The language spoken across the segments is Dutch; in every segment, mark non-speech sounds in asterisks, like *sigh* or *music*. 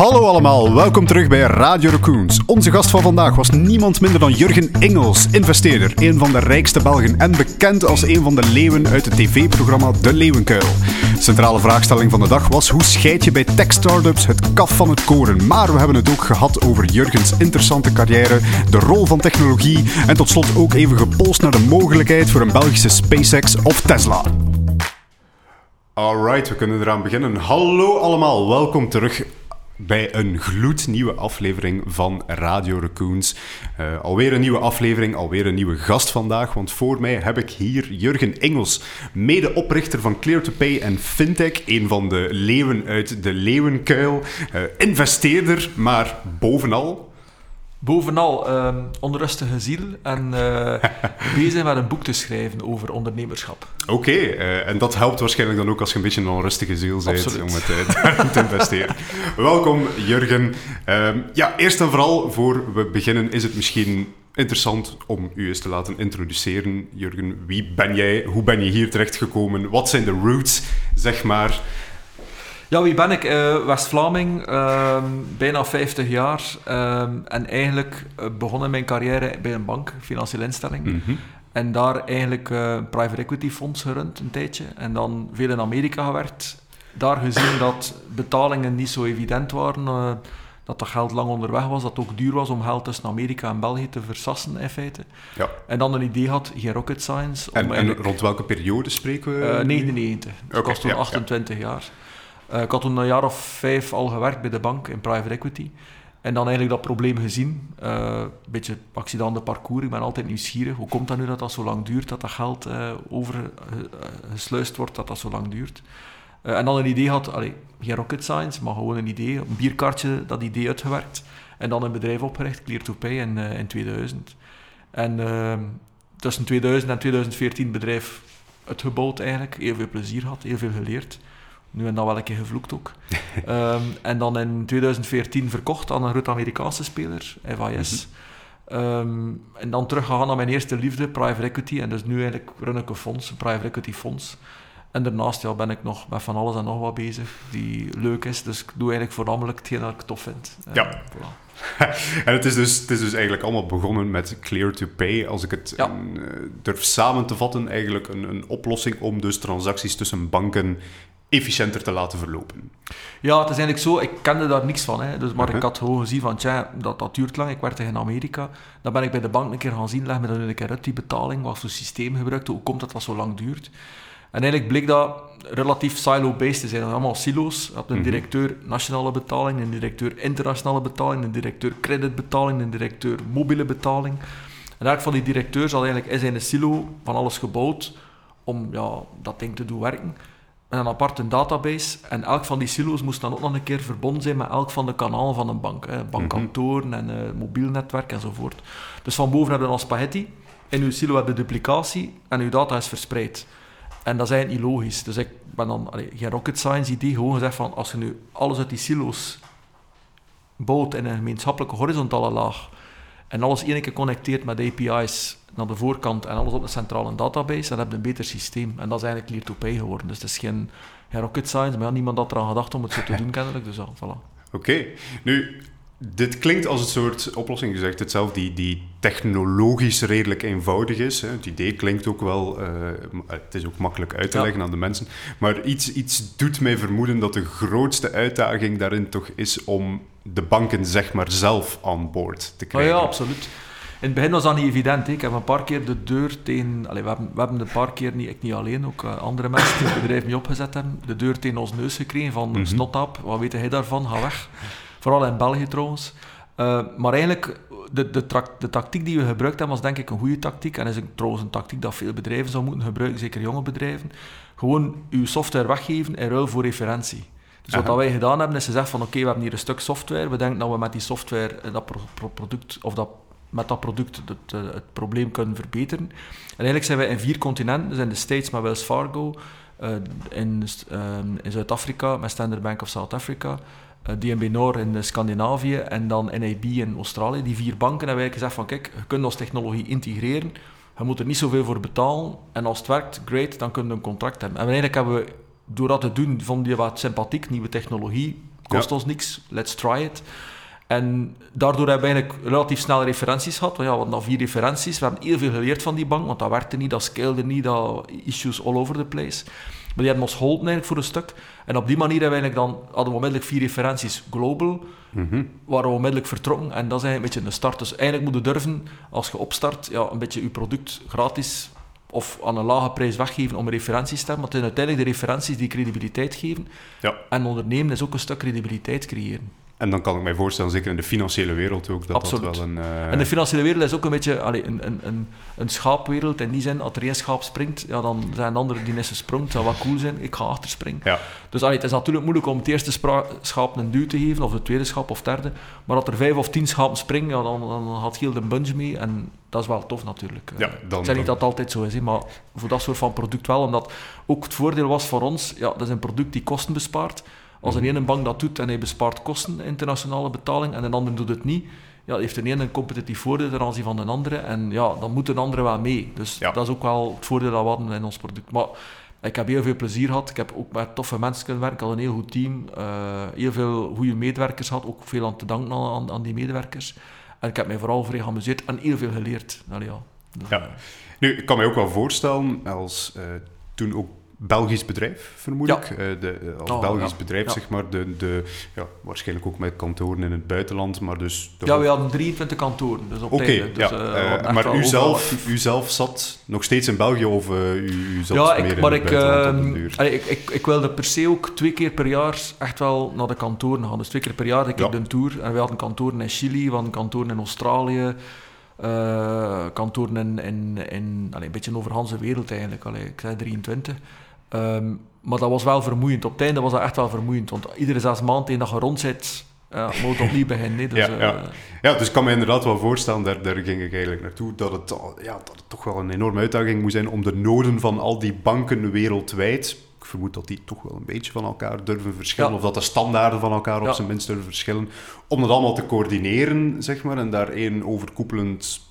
Hallo allemaal, welkom terug bij Radio Raccoons. Onze gast van vandaag was niemand minder dan Jurgen Engels, investeerder, een van de rijkste Belgen en bekend als een van de leeuwen uit het tv-programma De Leeuwenkuil. Centrale vraagstelling van de dag was hoe scheid je bij tech-startups het kaf van het koren. Maar we hebben het ook gehad over Jurgens interessante carrière, de rol van technologie en tot slot ook even gepolst naar de mogelijkheid voor een Belgische SpaceX of Tesla. Alright, we kunnen eraan beginnen. Hallo allemaal, welkom terug bij een gloednieuwe aflevering van Radio Raccoons. Uh, alweer een nieuwe aflevering, alweer een nieuwe gast vandaag, want voor mij heb ik hier Jurgen Engels, medeoprichter van Clear2Pay en Fintech, een van de leeuwen uit de leeuwenkuil, uh, investeerder, maar bovenal Bovenal uh, onrustige ziel en uh, *laughs* bezig met een boek te schrijven over ondernemerschap. Oké, uh, en dat helpt waarschijnlijk dan ook als je een beetje een onrustige ziel bent om het uh, te investeren. *laughs* Welkom Jurgen. Ehm, ja, eerst en vooral voor we beginnen is het misschien interessant om u eens te laten introduceren. Jurgen, wie ben jij? Hoe ben je hier terechtgekomen? Wat zijn de roots, zeg maar? Ja, wie ben ik? Uh, West-Vlaming, uh, bijna 50 jaar. Uh, en eigenlijk uh, begonnen mijn carrière bij een bank, financiële instelling. Mm -hmm. En daar eigenlijk een private equity fonds gerund een tijdje. En dan veel in Amerika gewerkt. Daar gezien dat betalingen niet zo evident waren. dat dat geld lang onderweg was. Dat het ook duur was om geld tussen Amerika en België te versassen in feite. Ja. En dan een idee had, geen rocket science. En, en rond welke periode spreken we? 99. Dus okay, was toen ja, 28 ja. jaar. Uh, ik had toen een jaar of vijf al gewerkt bij de bank in private equity. En dan eigenlijk dat probleem gezien. Uh, een beetje accident de parcours. Ik ben altijd nieuwsgierig. Hoe komt dat nu dat dat zo lang duurt? Dat dat geld uh, overgesluist wordt, dat dat zo lang duurt. en dan een idee had, allee, geen rocket science, maar gewoon een idee. Een bierkaartje, dat idee uitgewerkt. En dan een bedrijf opgericht, Clear2Pay, in, in 2000. En ehm, tussen 2000 en 2014 het bedrijf uitgebouwd eigenlijk. Heel veel plezier gehad, heel veel geleerd. Nu en dan wel een keer gevloekt ook. um, *laughs* en dan in 2014 verkocht aan een groot Amerikaanse speler, FIS. Mm -hmm. um, en dan teruggegaan naar mijn eerste liefde, private equity. En dus nu eigenlijk run ik een fonds, een private equity fonds. En daarnaast ja, ben ik nog met van alles en nog wat bezig die leuk is. Dus ik doe eigenlijk voornamelijk hetgeen dat ik tof vind. Ja. Uh, voilà. *laughs* en het is, dus, het is dus eigenlijk allemaal begonnen met Clear to Pay. Als ik het ja. uh, durf samen te vatten, eigenlijk een, een oplossing om dus transacties tussen banken efficiënter te laten verlopen. Ja, het is eigenlijk zo, ik kende daar niks van. Hè. Dus, maar uh -huh. ik had gewoon gezien van, tja, dat, dat duurt lang. Ik werkte in Amerika. Dan ben ik bij de bank een keer gaan zien, leg me dan een keer uit die betaling, wat voor systeem gebruikt, hoe komt dat dat zo lang duurt. En eigenlijk bleek dat relatief silo-based te zijn. Dat allemaal silo's. Je had een directeur nationale betaling, een directeur internationale betaling, een directeur creditbetaling, een directeur mobiele betaling. En eigenlijk van die directeurs had eigenlijk in een silo van alles gebouwd om ja, dat ding te doen werken een aparte database. En elk van die silo's moest dan ook nog een keer verbonden zijn met elk van de kanalen van een bank. Hè. Bankkantoren en uh, mobiel netwerk enzovoort. Dus van boven hebben we dan spaghetti. In uw silo heb je duplicatie en uw data is verspreid. En dat is eigenlijk niet logisch. Dus ik ben dan allee, geen rocket science idee, gewoon gezegd van als je nu alles uit die silo's bouwt in een gemeenschappelijke horizontale laag en alles één keer connecteert met API's naar de voorkant en alles op een centrale database, dan heb je een beter systeem. En dat is eigenlijk Clear2Pay geworden. Dus het is geen, geen rocket science, maar ja, niemand had eraan gedacht om het zo te doen kennelijk. Dus ja, voilà. Oké. Okay. Nu, dit klinkt als een soort oplossing. Je zegt het zelf, die, die technologisch redelijk eenvoudig is. Hè. Het idee klinkt ook wel... Uh, het is ook makkelijk uit te ja. leggen aan de mensen. Maar iets, iets doet mij vermoeden dat de grootste uitdaging daarin toch is om de banken zeg maar zelf aan boord te krijgen. Oh ja, absoluut. In het begin was dat niet evident. Hè. Ik heb een paar keer de deur tegen... We, hebben, we hebben een paar keer, niet, ik niet alleen, ook uh, andere mensen die het bedrijf mee opgezet hebben, de deur tegen ons neus gekregen van mm -hmm. snotap, wat weet hij daarvan, ga weg. Vooral in België trouwens. Uh, maar eigenlijk, de, de, de, tactiek die we gebruikt hebben, was denk ik een goede tactiek. En is een, trouwens een tactiek dat veel bedrijven zouden moeten gebruiken, zeker jonge bedrijven. Gewoon uw software weggeven in ruil voor referentie. Dus wat wij gedaan hebben, is gezegd van oké, okay, we hebben hier een stuk software. We denken dat we met die software dat pro pro product, of dat met dat product het, uh, het, probleem kunnen verbeteren. En eigenlijk zijn wij in vier continenten, dus in de States met Wells Fargo, uh, in, in Zuid-Afrika met Standard Bank of South Africa, DNB Noor in Scandinavië en dan NAB in Australië. Die vier banken hebben wij gezegd van kijk, je kunt onze technologie integreren, je moet er niet zoveel voor betalen en als het werkt, great, dan kunnen we een contract hebben. En eigenlijk hebben we, door dat te doen, vonden die wat sympathiek, nieuwe technologie, kost ons niks, let's try it. En daardoor hebben we eigenlijk relatief snel referenties gehad. Want ja, we hadden al vier referenties. We hebben heel veel geleerd van die bank, want dat werkte niet, dat scalede niet, dat issues all over the place. Maar die hebben ons geholpen eigenlijk voor een stuk. En op die manier hebben we eigenlijk dan, hadden we onmiddellijk vier referenties global, Mhm. waren we onmiddellijk vertrokken. En dat is eigenlijk een beetje de start. Dus eigenlijk moet je durven, als je opstart, ja, een beetje je product gratis of aan een lage prijs weggeven om referenties te hebben. Want het zijn uiteindelijk de referenties die credibiliteit geven. Ja. En ondernemen is ook een stuk credibiliteit creëren. En dan kan ik mij voorstellen, zeker in de financiële wereld ook, dat Absoluut. dat wel een... eh, En de financiële wereld is ook een beetje allee, een, een, een, een schaapwereld. In die zin, als er één schaap springt, ja, dan zijn de anderen die net sprongen. Het zou wat cool zijn, ik ga achterspringen. Ja, Dus allee, het is natuurlijk moeilijk om het eerste schaap een duw te geven, of de tweede schaap of derde. Maar als er vijf of tien schapen springen, ja, dan, dan gaat heel de bunch mee. En dat is wel tof natuurlijk. Ja, Eh, dan- ik zeg niet dat het altijd zo is, maar voor dat soort van product wel. Omdat ook het voordeel was voor ons, ja, dat is een product die kosten bespaart. Als een ene bank dat doet en hij bespaart kosten, internationale betaling, en een ander doet het niet, ja, heeft de ene een competitief voordeel ten aanzien van de andere. En ja, dan moet een andere wel mee. Dus Ja. dat is ook wel het voordeel dat we hadden in ons product. Maar ik heb heel veel plezier gehad. Ik heb ook met toffe mensen kunnen werken. Ik had een heel goed team. eh, heel veel goede medewerkers gehad. Ook veel aan te danken aan, aan, die medewerkers. En ik heb mij vooral vrij geamuseerd en heel veel geleerd. Allee, ja. Dus, Ja. eh, Nu, ik kan me ook wel voorstellen, als eh, toen ook Belgisch bedrijf, vermoed Ja. ik. eh, de, eh, als Oh, Belgisch ja. bedrijf, Ja. zeg maar. De, de, ja, waarschijnlijk ook met kantoren in het buitenland, maar dus... ja, we hadden 23 kantoren. Dus op Oké. Dus, ja. eh, maar u zelf, u zelf zat nog steeds in België of u, u zat Ja, meer ik, in maar het ik, buitenland op ehm, allee, ik, ik, ik wilde per se ook twee keer per jaar echt wel naar de kantoren gaan. Dus twee keer per jaar ik Ja. een tour. En we hadden kantoren in Chili, we hadden kantoren in Australië, kantoren in, in, in allee, een beetje over de wereld eigenlijk. Allee, ik zei 23. Ehm, maar dat was wel vermoeiend. Op het einde was dat echt wel vermoeiend. Want iedere zes maanden dat je rond zit, ja, moet *laughs* opnieuw beginnen. Dus, Ja, eh, ja. Ja, dus ik kan me inderdaad wel voorstellen, daar, daar ging ik eigenlijk naartoe, dat het, ja, dat het toch wel een enorme uitdaging moet zijn om de noden van al die banken wereldwijd, ik vermoed dat die toch wel een beetje van elkaar durven verschillen, Ja. of dat de standaarden van elkaar op Ja. zijn minst durven verschillen, om dat allemaal te coördineren, zeg maar, en daar één overkoepelend, ko-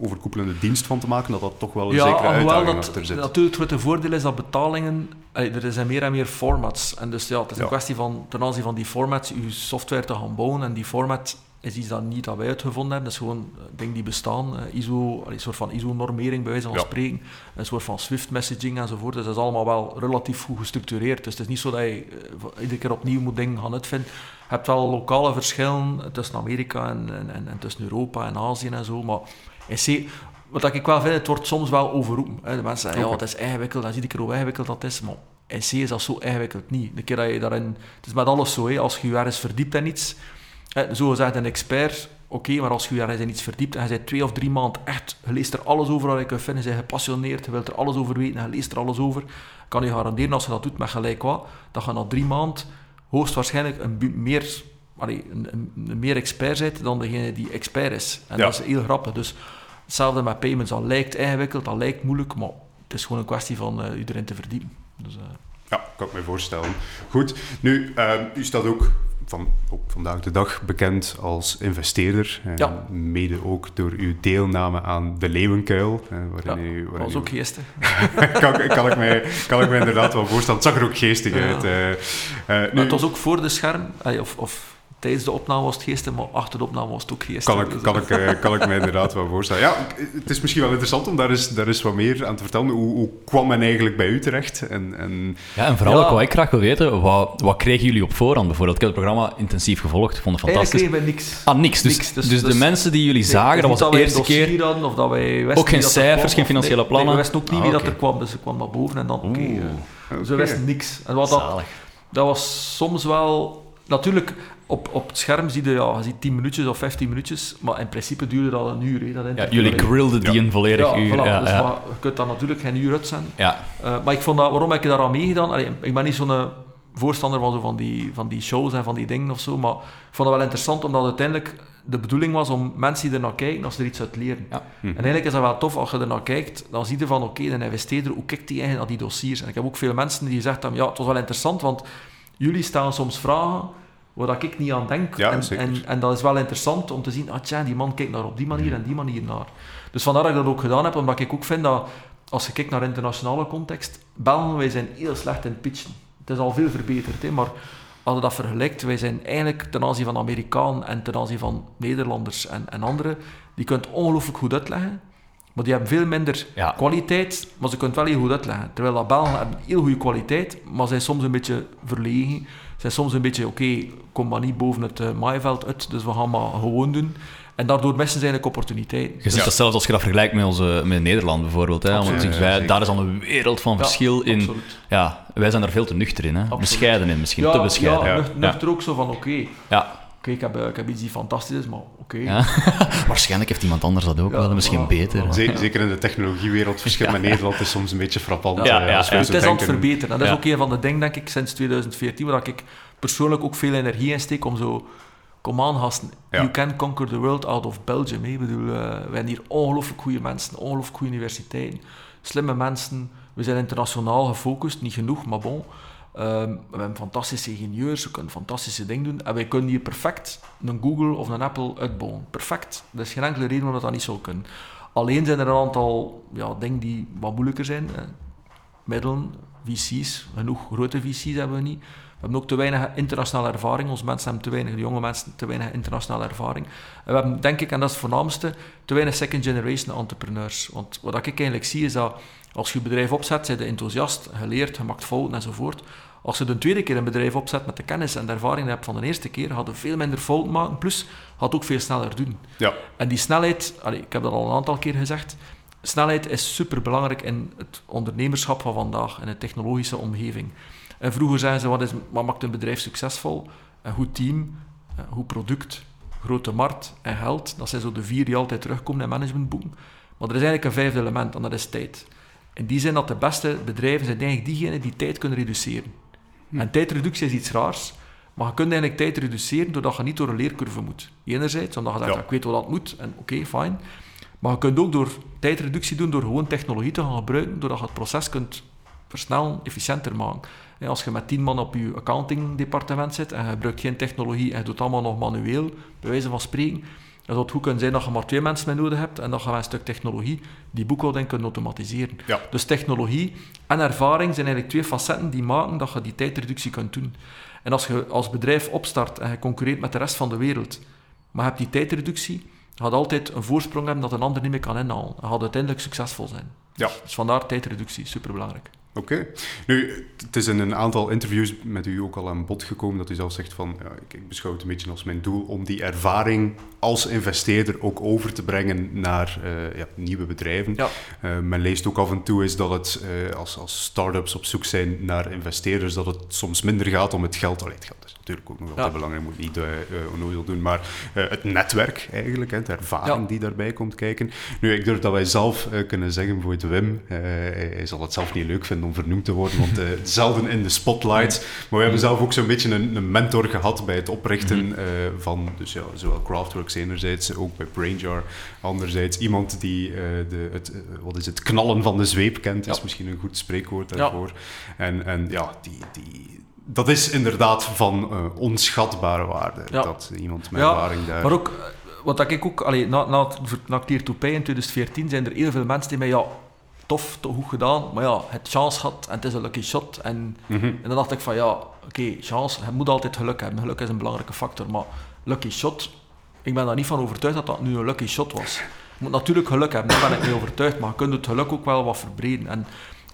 overkoepelende dienst van te maken, dat dat toch wel een Ja, zekere uitdaging dat achter zit. natuurlijk het grote voordeel is dat betalingen, er zijn meer en meer formats. En dus ja, het is een kwestie van ten aanzien van die formats, je software te gaan bouwen. En die format is iets dat niet dat wij uitgevonden hebben. Dat is gewoon eh, dingen die bestaan. eh, ISO, een soort van ISO-normering bij wijze van Ja. spreken. Een soort van Swift-messaging enzovoort. Dus dat is allemaal wel relatief goed gestructureerd. Dus het is niet zo dat je eh, iedere keer opnieuw moet dingen gaan uitvinden. Je hebt wel lokale verschillen tussen Amerika en, en, en, en tussen Europa en Azië en zo. Maar C, wat ik wel vind, het wordt soms wel overroepen. Hè. De mensen zeggen, ja, het is ingewikkeld, dan zie ik er hoe ingewikkeld dat is. Maar in C is dat zo ingewikkeld niet. De keer dat je daarin... Het is met alles zo, hè. als je je ergens verdiept in iets... Hè, zo gezegd een expert, oké, maar als je je ergens in iets verdiept en je bent twee of drie maanden echt... Je leest er alles over wat je kunt vinden, je bent gepassioneerd, je wilt er alles over weten, je leest er alles over, kan je garanderen als je dat doet met gelijk wat, dat je na drie maanden hoogstwaarschijnlijk een meer... allee, een, meer expert bent dan degene die expert is. En Ja. dat is heel grappig. Dus hetzelfde met payments. Dat lijkt ingewikkeld, dat lijkt moeilijk, maar het is gewoon een kwestie van eh iedereen te verdiepen. Dus, eh, Ja, kan ik me voorstellen. Goed, nu, eh, u staat ook van, vandaag de dag bekend als investeerder. Ja. Mede ook door uw deelname aan de Leeuwenkuil. waarin Ja, u, waarin was u- ook geestig. kan, *laughs* kan, ik mij, kan ik me inderdaad wel voorstellen. Het zag er ook geestig Ja. uit. Eh, Maar nu, het was ook voor de scherm, of, of tijdens de opname was het geestig, maar achter de opname was het ook geestig. kan ik, Dus, kan, eh, ik, eh, kan ik me *laughs* inderdaad wel voorstellen. Ja, het is misschien wel interessant om daar eens, daar eens wat meer aan te vertellen. Hoe, hoe kwam men eigenlijk bij u terecht? En, en, Ja, en vooral Ja. ook wat ik graag wil weten, wat, wat kregen jullie op voorhand bijvoorbeeld? Ik heb het programma intensief gevolgd, vond het Eigenlijk fantastisch. kregen we niks. Ah, niks. Dus, Niks, dus, dus- de dus- mensen die jullie zagen, het dat was niet de eerste keer... hadden, of dat wij Ook geen dat er cijfers, kwam, geen financiële nee, plannen? Nee, we wisten ook niet Ah, wie dat er kwam, dus ze kwam naar boven en dan, oké. Oeh, eh. Ze wisten niks. En wat dat, dat was soms wel... Natuurlijk, op, op het scherm zie je, ja, je ziet 10 minuutjes of 15 minuutjes, maar in principe duurde dat een uur. Hè, dat Ja, jullie Allee, grilden die Ja. een volledig ja, uur. voilà, ja, dus ja. maar je kunt dat natuurlijk geen uur uitzenden. ja. Eh, maar ik vond dat, waarom heb ik daar aan meegedaan? Allee, ik ben niet zo'n eh, voorstander van, zo van, die, van die shows en van die dingen of zo, maar ik vond het wel interessant omdat uiteindelijk de bedoeling was om mensen die er naar kijken, als ze er iets uit leren. Ja. Hm. En eigenlijk is dat wel tof als je er naar kijkt, dan zie je van oké, een investeerder, hoe kijkt die eigenlijk naar die dossiers? En ik heb ook veel mensen die gezegd hebben, ja, het was wel interessant, want jullie stellen soms vragen waar ik niet aan denk. Ja, en, en, en dat is wel interessant om te zien, ah tja, die man kijkt naar op die manier en die manier naar. Dus vandaar dat ik dat ook gedaan heb, omdat ik ook vind dat als je kijkt naar internationale context, Belgen, wij zijn heel slecht in pitchen. Het is al veel verbeterd, hè, maar als je dat vergelijkt, wij zijn eigenlijk ten aanzien van Amerikanen en ten aanzien van Nederlanders en, en anderen, die kunt ongelooflijk goed uitleggen. Maar die hebben veel minder Ja. kwaliteit, maar ze kunnen het wel heel goed uitleggen. Terwijl dat Belgen hebben heel goede kwaliteit, maar zijn soms een beetje verlegen. Zijn soms een beetje, oké, kom maar niet boven het eh, maaiveld uit, dus we gaan maar gewoon doen. En daardoor missen ze eigenlijk opportuniteiten. Je ziet dat zelfs als je dat vergelijkt met, onze, met Nederland bijvoorbeeld. Hè, want wij- Ja, daar is al een wereld van Ja, verschil in. absoluut. Ja, wij zijn daar veel te nuchter in. Hè? Absoluut. Bescheiden in, misschien ja, te bescheiden. Ja, Ja. nuchter, nuchter ook zo van, oké, Ja. Oké, ik, heb, eh, ik heb iets die fantastisch is, maar oké. Ja. *laughs* Waarschijnlijk heeft iemand anders dat ook Ja, wel, misschien beter. Zeker in de technologiewereld, verschil met Nederland is soms een beetje frappant. Ja, Het is aan het verbeteren. En dat is ook een van de dingen, denk ik, sinds 2014, waar ik persoonlijk ook veel energie in steek om zo... Kom aan, gasten. Ja. You can conquer the world out of Belgium. hè. Ik bedoel, eh, wij hebben hier ongelooflijk goede mensen, ongelooflijk goede universiteiten, slimme mensen. We zijn internationaal gefocust, niet genoeg, maar bon. Ehm, we hebben fantastische ingenieurs, we kunnen fantastische dingen doen. En wij kunnen hier perfect een Google of een Apple uitbouwen. Perfect. Er is geen enkele reden waarom dat, dat niet zou kunnen. Alleen zijn er een aantal ja, dingen die wat moeilijker zijn. Middelen, VC's, genoeg grote VC's hebben we niet. We hebben ook te weinig internationale ervaring. Onze mensen hebben te weinig, de jonge mensen, te weinig internationale ervaring. En we hebben, denk ik, en dat is het voornaamste, te weinig second generation entrepreneurs. Want wat ik eigenlijk zie is dat als je je bedrijf opzet, zijn je enthousiast, geleerd, je maakt fouten enzovoort. Als je de tweede keer een bedrijf opzet met de kennis en de ervaring die je hebt van de eerste keer, gaat je veel minder fouten maken, plus gaat ook veel sneller doen. Ja, En die snelheid, ik heb dat al een aantal keer gezegd, snelheid is superbelangrijk in het ondernemerschap van vandaag, in de technologische omgeving. En vroeger zeiden ze, wat, is, wat maakt een bedrijf succesvol? Een goed team, een goed product, grote markt en geld. Dat zijn zo de vier die altijd terugkomen in managementboeken. Maar er is eigenlijk een vijfde element, en dat is tijd. In die zin dat de beste bedrijven zijn eigenlijk diegenen die tijd kunnen reduceren. En tijdreductie is iets raars, maar je kunt eigenlijk tijd reduceren doordat je niet door een leercurve moet. Enerzijds, omdat je zegt, Ja. ik weet wat dat moet, en oké, fijn. Maar je kunt ook door tijdreductie doen door gewoon technologie te gaan gebruiken, doordat je het proces kunt versnellen, efficiënter maken. En als je met tien man op je accountingdepartement zit en je gebruikt geen technologie en je doet het allemaal nog manueel, bij wijze van spreken, dan zou het goed kunnen zijn dat je maar twee mensen mee nodig hebt en dat je met een stuk technologie die boekhouding kunt automatiseren. Ja. Dus technologie en ervaring zijn eigenlijk twee facetten die maken dat je die tijdreductie kunt doen. En als je als bedrijf opstart en je concurreert met de rest van de wereld, maar je hebt die tijdreductie, je gaat altijd een voorsprong hebben dat een ander niet meer kan inhalen. Je gaat uiteindelijk succesvol zijn. ja. Dus vandaar tijdreductie, superbelangrijk. Oké. Nu, het is in een aantal interviews met u ook al aan bod gekomen dat u zelf zegt van, ja, ik, ik beschouw het een beetje als mijn doel om die ervaring als investeerder ook over te brengen naar eh, ja, nieuwe bedrijven. Ja. Eh, men leest ook af en toe is dat het, eh, als, als start-ups op zoek zijn naar investeerders, dat het soms minder gaat om het geld. Allee, het geld is natuurlijk ook nog altijd Ja. belangrijk, moet niet uh, onnozel doen, maar eh, het netwerk eigenlijk, hè, de ervaring Ja. die daarbij komt kijken. Nu, ik durf dat wij zelf eh, kunnen zeggen, bijvoorbeeld Wim, eh, hij hij zal het zelf niet leuk vinden om vernoemd te worden, want eh, zelden in de spotlights. Maar we hebben zelf ook zo'n beetje een, een mentor gehad bij het oprichten eh, van dus ja, zowel Craftworks enerzijds, ook bij Brainjar anderzijds. Iemand die eh, de, het, eh, wat is het, knallen van de zweep kent, is misschien een goed spreekwoord daarvoor. En, en ja, die... die dat is inderdaad van eh, onschatbare waarde, Ja. dat iemand met Ja, ervaring daar... Maar ook, eh, wat ik ook, allee, na, na, het na Clear to Pay in 2014 zijn er heel veel mensen die mij, ja, tof, toch goed gedaan, maar ja, het chance had en het is een lucky shot. En, Mhm. en dan dacht ik van, ja, oké, chance, je moet altijd geluk hebben. Geluk is een belangrijke factor, maar lucky shot, ik ben daar niet van overtuigd dat dat nu een lucky shot was. Je moet natuurlijk geluk hebben, daar ben ik mee overtuigd, maar je kunt het geluk ook wel wat verbreden. En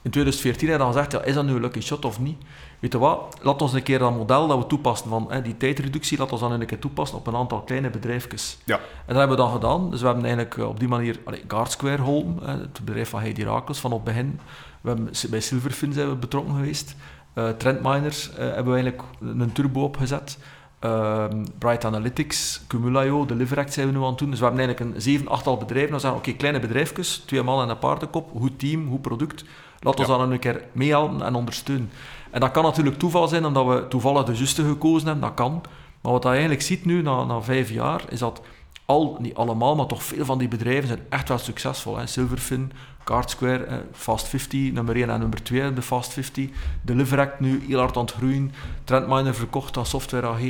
in 2014 heb je dan gezegd, ja, is dat nu een lucky shot of niet? Weet je wat, laat ons een keer dat model dat we toepassen van hè, die tijdreductie, laat ons dan een keer toepassen op een aantal kleine bedrijfjes. Ja. En dat hebben we dan gedaan. Dus we hebben eigenlijk eh, op die manier allee, Guard Square geholpen, hè, het bedrijf van Heidi Rakels, van op het begin. We hebben, bij Silverfin zijn we betrokken geweest. Eh Trendminers eh, hebben we eigenlijk een turbo opgezet. Ehm, Bright Analytics, Cumulaio, Deliveract zijn we nu aan het doen. Dus we hebben eigenlijk een zeven, achttal bedrijven. Dan zeggen we, oké, kleine bedrijfjes, twee man en een paardenkop, goed team, goed product. Laat ons Ja. dan een keer meehelpen en ondersteunen. En dat kan natuurlijk toeval zijn, omdat we toevallig de juiste gekozen hebben, dat kan. Maar wat je eigenlijk ziet nu, na, na vijf jaar, is dat al, niet allemaal, maar toch veel van die bedrijven zijn echt wel succesvol. Hè. Silverfin, Card Square, eh, Fast 50, nummer 1 en nummer 2 de Fast 50. Deliveract nu heel hard aan het groeien. Trendminer verkocht aan Software AG.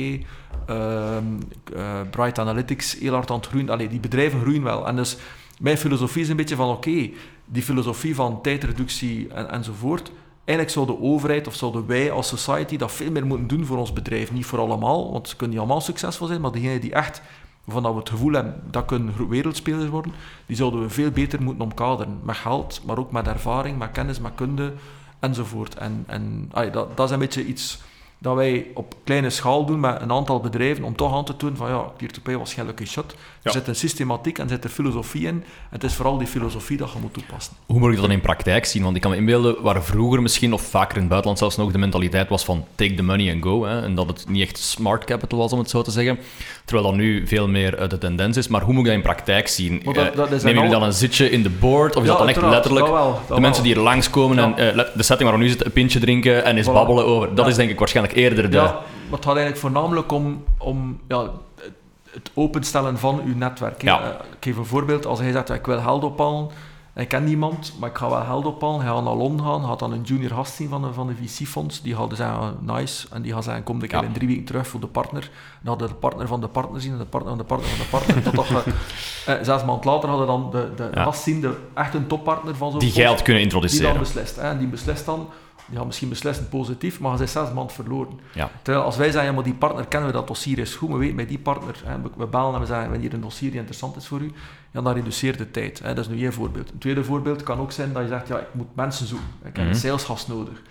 ehm, eh, Bright Analytics heel hard aan het groeien. Allee, die bedrijven groeien wel. En dus mijn filosofie is een beetje van, oké, die filosofie van tijdreductie en, enzovoort, eigenlijk zou de overheid of zouden wij als society dat veel meer moeten doen voor ons bedrijf. Niet voor allemaal, want ze kunnen niet allemaal succesvol zijn, maar degenen die echt waarvan dat we het gevoel hebben dat kunnen wereldspelers worden, die zouden we veel beter moeten omkaderen. Met geld, maar ook met ervaring, met kennis, met kunde enzovoort. En, en allee, dat, dat is een beetje iets dat wij op kleine schaal doen met een aantal bedrijven om toch aan te tonen van ja, Peer-to-Pay was geen lucky shot. Er zit een systematiek en zit er filosofie in. Het is vooral die filosofie dat je moet toepassen. Hoe moet ik dat dan in praktijk zien? Want ik kan me inbeelden waar vroeger misschien, of vaker in het buitenland zelfs nog, de mentaliteit was van take the money and go. Hè, en dat het niet echt smart capital was, om het zo te zeggen. Terwijl dat nu veel meer eh, de tendens is. Maar hoe moet ik dat in praktijk zien? Dat- dat is Nemen jullie al- dan een zitje in de board? Of is Ja, dat dan echt letterlijk dat wel, dat de mensen wel. die hier langskomen Ja. en eh, de setting waar we nu zitten, een pintje drinken en eens Voilà. babbelen over? Dat is denk ik waarschijnlijk eerder de... Ja, maar het gaat eigenlijk voornamelijk om, om ja, het- openstellen van uw netwerk. Ja. Eh, Ik geef een voorbeeld. Als hij zegt, ik wil geld ophalen, en ik ken niemand, maar ik ga wel geld ophalen. Hij gaat naar Londen gaan, gaat dan een junior gast zien van de, van de VC-fonds. Die gaat dus zeggen, nice. En die gaat zeggen, kom ik Ja. in drie weken terug voor de partner. Dan hadden de partner van de partner zien, en de partner van de partner van de partner. *laughs* Totdat je, eh, zes maanden later hadden dan de, de Ja. gast zien, de, echt een toppartner van zo'n Die fonds. geld kunnen Die dan introduceren. beslist. Hè? En die beslist dan, gaat misschien beslissen positief, maar hij is zes maanden verloren. Ja. Terwijl als wij zeggen, ja, maar die partner kennen we, dat dossier is goed, we weten bij die partner, hè, we, bellen en we zeggen, we hebben hier een dossier die interessant is voor u, ja, dan reduceert de tijd. Hè. Dat is nu één voorbeeld. Een tweede voorbeeld kan ook zijn dat je zegt, ja, ik moet mensen zoeken. Ik heb Mhm. een salesgast nodig.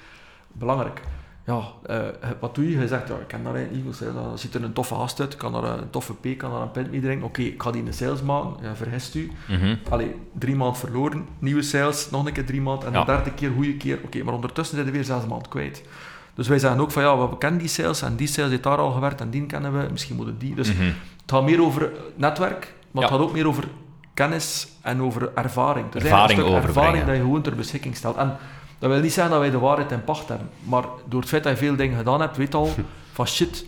Belangrijk. Ja, eh, wat doe je? Je zegt, ja, ik ken daar eigenlijk niet, dan ziet er een toffe gast uit, kan er een toffe P, kan er een pint mee drinken. Oké, ik ga die een sales maken, ja, vergist u. Mhm. Allee, drie maanden verloren, nieuwe sales, nog een keer drie maanden en Ja. de derde keer goede keer. Oké, maar ondertussen zijn we weer zes maanden kwijt. Dus wij zeggen ook van ja, we kennen die sales en die sales heeft daar al gewerkt en die kennen we, misschien moeten die. Dus Mhm. het gaat meer over netwerk, maar het gaat ook meer over kennis en over ervaring. Dus Ervaring een stuk ervaring dat je gewoon ter beschikking stelt. En dat wil niet zeggen dat wij de waarheid in pacht hebben, maar door het feit dat je veel dingen gedaan hebt, weet al *laughs* van shit,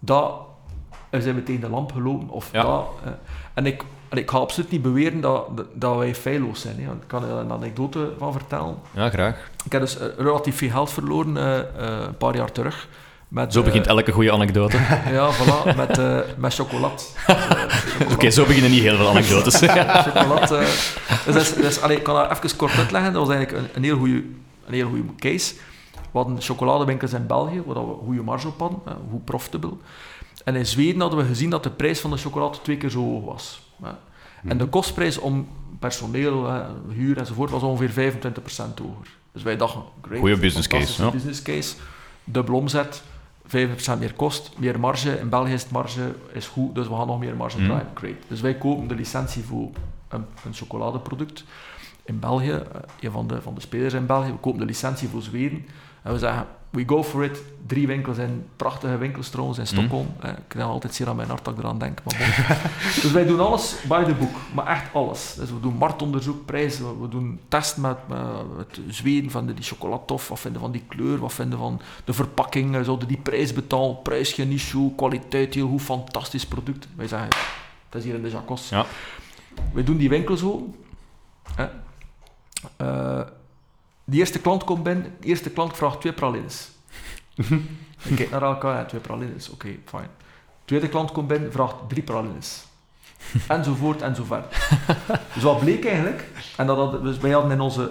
dat we zijn meteen de lamp gelopen. Of Ja. dat, eh, en ik, en ik ga absoluut niet beweren dat, dat, wij feilloos zijn. Hè. Ik kan er een anekdote van vertellen. Ja, graag. Ik heb dus eh, relatief veel geld verloren eh, eh, een paar jaar terug. Met, Zo begint elke goede anekdote. *laughs* Ja, voilà, met, eh met chocolat. *laughs* Oké, zo beginnen niet heel veel anekdotes. chocolat. dus, dus, dus, allee, ik kan dat even kort uitleggen. Dat was eigenlijk een, een heel goede een heel goede case. We hadden chocoladewinkels in België, waar we goede marge op hadden, goed profitable. En in Zweden hadden we gezien dat de prijs van de chocolade twee keer zo hoog was. En de kostprijs om personeel, huur enzovoort, was ongeveer 25% hoger. Dus wij dachten, great, Goeie business case, ja. business case. Dubbel omzet, 25% meer kost, meer marge. In België is het marge is goed, dus we gaan nog meer marge Mhm. draaien. Great. Dus wij kopen de licentie voor een, een chocoladeproduct in België, eh, een van de, van de spelers in België. We kopen de licentie voor Zweden. En we zeggen, we go for it. Drie winkels in prachtige winkels trouwens in Stockholm. Eh, Ik krijg altijd zeer aan mijn hart dat ik eraan denk. Maar bon. *laughs* dus wij doen alles by the book, maar echt alles. Dus we doen marktonderzoek, prijzen, we- doen testen met, met Zweden, van die chocolatof, wat vinden van die kleur, wat vinden van de verpakking, zouden die prijs betalen, prijs geen issue, kwaliteit heel goed, fantastisch product. Wij zeggen, dat is hier in de Jacos. Ja. Wij doen die winkels open. Hè. Eh, die eerste klant komt binnen, de eerste klant vraagt twee pralines. *laughs* Ik kijk naar elkaar, ja, twee pralines, oké, fijn. Tweede klant komt binnen, vraagt drie pralines. Enzovoort en zo verder. Dus wat bleek eigenlijk, en dat hadden, dus wij hadden in onze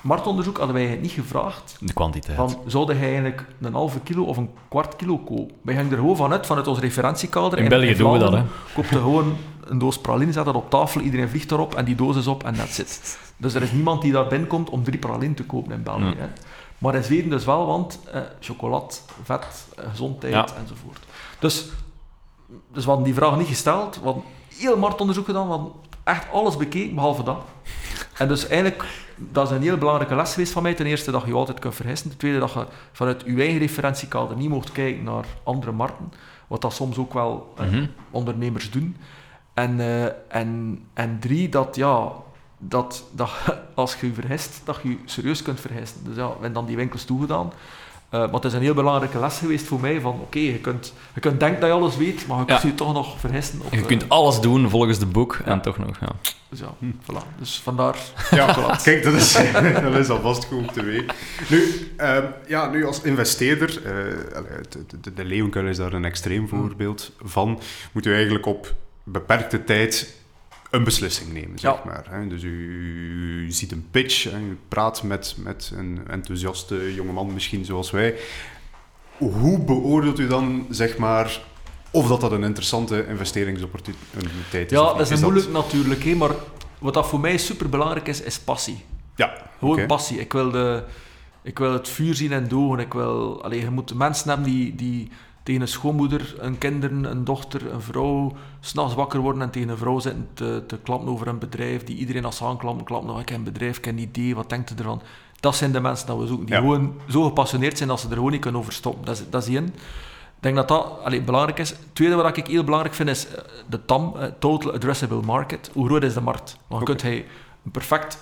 marktonderzoek hadden wij niet gevraagd De kwantiteit. van, zouden hij eigenlijk een halve kilo of een kwart kilo kopen? Wij gingen er gewoon vanuit, vanuit ons referentiekader. In En België doen we dat, Vlaanderen Koopte gewoon een doos praline, zet dat op tafel, iedereen vliegt erop en die doos is op en that's it. Dus er is niemand die daar binnenkomt om drie praline te kopen in België. Hè. Maar in Zweden dus wel, want eh, chocolade, vet, eh, gezondheid Ja. enzovoort. Dus, dus we hadden die vraag niet gesteld, we hadden heel marktonderzoek gedaan, we hadden echt alles bekeken, behalve dat. En dus eigenlijk, dat is een heel belangrijke les geweest van mij. Ten eerste dat je je altijd kunt vergissen. Ten tweede dat je vanuit je eigen referentiekader niet mocht kijken naar andere markten. Wat dat soms ook wel eh, Mhm. ondernemers doen. En, eh, en, en drie, dat ja, dat, dat *laughs* als je je vergist, dat je je serieus kunt vergissen. Dus ja, we hebben dan die winkels toegedaan. Eh, maar het is een heel belangrijke les geweest voor mij van oké, je, kunt, je kunt denken dat je alles weet, maar je kunt Ja. je toch nog vergissen. Op, Je eh, kunt alles doen volgens de boek en toch nog, ja. dus ja, voilà. Dus vandaar Ja, *laughs* kijk, dat is, *laughs* dat is alvast goed om te weten. Nu, ehm, ja, nu als investeerder, eh, de, de, de Leeuwenkuil is daar een extreem voorbeeld van, moet u eigenlijk op beperkte tijd een beslissing nemen, zeg Ja. maar. Hè. Dus u, u- u ziet een pitch, hè. u praat met, met een enthousiaste jongeman misschien zoals wij. Hoe beoordeelt u dan, zeg maar, of dat, dat een interessante investeringsopportuniteit is? Ja, dat is dat- moeilijk natuurlijk, hè, maar wat dat voor mij super belangrijk is, is passie. Ja, Gewoon passie. Ik wil, de, ik wil het vuur zien en dogen. Ik wil, allee, je moet mensen hebben die, die tegen een schoonmoeder, een kinderen, een dochter, een vrouw, s'nachts wakker worden en tegen een vrouw zitten te, te klappen over een bedrijf, die iedereen als ze aanklappen, klappen, oh, ik heb een bedrijf, ik heb een idee, wat denkt u ervan? Dat zijn de mensen die we zoeken, die Ja. gewoon zo gepassioneerd zijn dat ze er gewoon niet kunnen over stoppen. Dat is, dat is één. Ik denk dat dat allee, belangrijk is. Het tweede wat ik heel belangrijk vind is eh, de TAM, eh, Total Addressable Market. Hoe groot is de markt? Oké. kunt hij een perfect